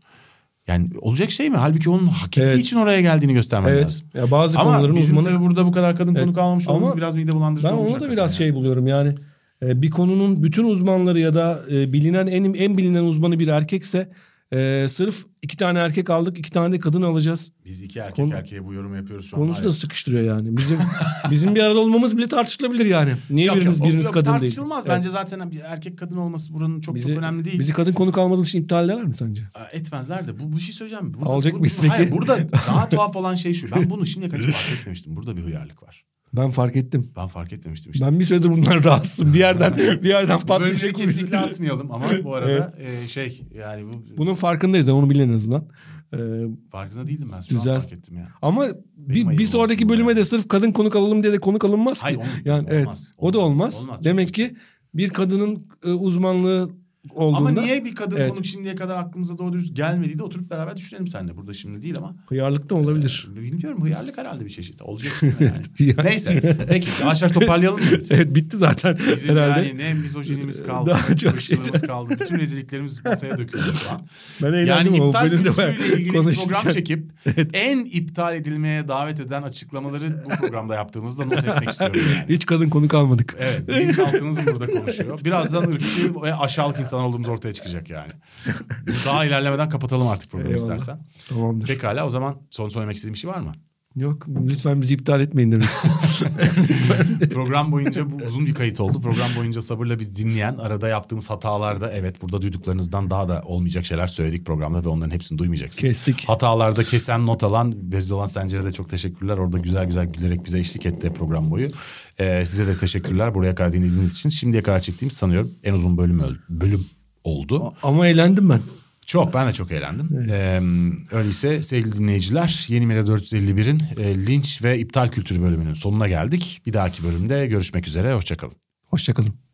Yani olacak şey mi? Halbuki onun hak ettiği Evet. için oraya geldiğini göstermen Evet. lazım. Ya bazı Ama konuların bizim uzmanı tabii burada bu kadar kadın Evet. konuk almamış olmamız biraz mide bulandırıcı Ben olmuş onu da biraz ya. şey buluyorum yani e, bir konunun bütün uzmanları ya da e, bilinen en en bilinen uzmanı bir erkekse e, sırf iki tane erkek aldık iki tane de kadın alacağız. Biz iki erkek Konu- erkeğe bu yorumu yapıyoruz şu an. Konusu da sıkıştırıyor yani. Bizim *laughs* bizim bir arada olmamız bile tartışılabilir yani. Niye Yok, biriniz yok, biriniz yok, kadın değil? Tartışılmaz. Evet. Bence zaten bir erkek kadın olması buranın çok Bizi- çok önemli değil. Bizi kadın konuk almadığımız için iptal ederler mi sence? Etmezler de. Bu, bu şey söyleyeceğim. Burada, Alacak bu- mıyız bu- Hayır peki? burada *laughs* daha tuhaf olan şey şu. Ben bunu şimdiye kadar fark etmemiştim. Burada bir hıyarlık var. Ben fark ettim. Ben fark etmemiştim işte. Ben bir süredir bundan *laughs* rahatsızım. Bir yerden bir yerden bölümleri patlayacak bu kesinlikle atmayalım ama bu arada e, şey yani bu Bunun farkındayız yani onu bilin en azından. Ee, farkında değildim ben. Şu Güzel. an fark ettim ya. ama Benim bir, bir sonraki bölüme yani. de sırf kadın konuk alalım diye de konuk alınmaz ki. Hayır, yani evet. olmaz. O da olmaz. Olmaz. Demek ki bir kadının e, uzmanlığı olduğunda Ama niye bir kadın Evet. konuk şimdiye kadar aklımıza doğru dürüst gelmediği de oturup beraber düşünelim seninle. Burada şimdi değil ama. hıyarlıktan olabilir. Bilmiyorum hıyarlık herhalde bir çeşit. Olacak *laughs* yani. Yani- Neyse. Peki yavaş toparlayalım mı? *laughs* evet bitti zaten Bizim herhalde. yani ne mizojinimiz kaldı, Daha çok ırkçılığımız şey- kaldı. Bütün rezilliklerimiz masaya döküldü şu an. Ben Yani eğlendim bu iptal kültürüyle ilgili program çekip *laughs* en iptal edilmeye davet eden açıklamaları bu programda yaptığımızda not etmek istiyorum yani. Hiç kadın konuk almadık. Evet, bilinçaltımız burada konuşuyor. Birazdan ırkçı ve aşağılık insan olduğumuz ortaya çıkacak yani. Daha ilerlemeden kapatalım artık programı Eyvallah. istersen. Tamamdır. Pekala o zaman son söylemek istediğim bir şey var mı? Yok lütfen bizi iptal etmeyin demek. *laughs* Program boyunca bu uzun bir kayıt oldu. Program boyunca sabırla biz dinleyen arada yaptığımız hatalarda evet burada duyduklarınızdan daha da olmayacak şeyler söyledik programda ve onların hepsini duymayacaksınız. Kestik. Hatalarda kesen not alan Bezli olan Sencer'e de çok teşekkürler. Orada güzel güzel gülerek bize eşlik etti program boyu. Ee, size de teşekkürler buraya kadar dinlediğiniz için. Şimdiye kadar çektiğim sanıyorum en uzun bölüm öl- bölüm oldu. ama eğlendim ben. Çok ben de çok eğlendim. Ee, öyleyse sevgili dinleyiciler Yeni Medya 451'in e, linç ve iptal kültürü bölümünün sonuna geldik. Bir dahaki bölümde görüşmek üzere. Hoşçakalın. Hoşçakalın.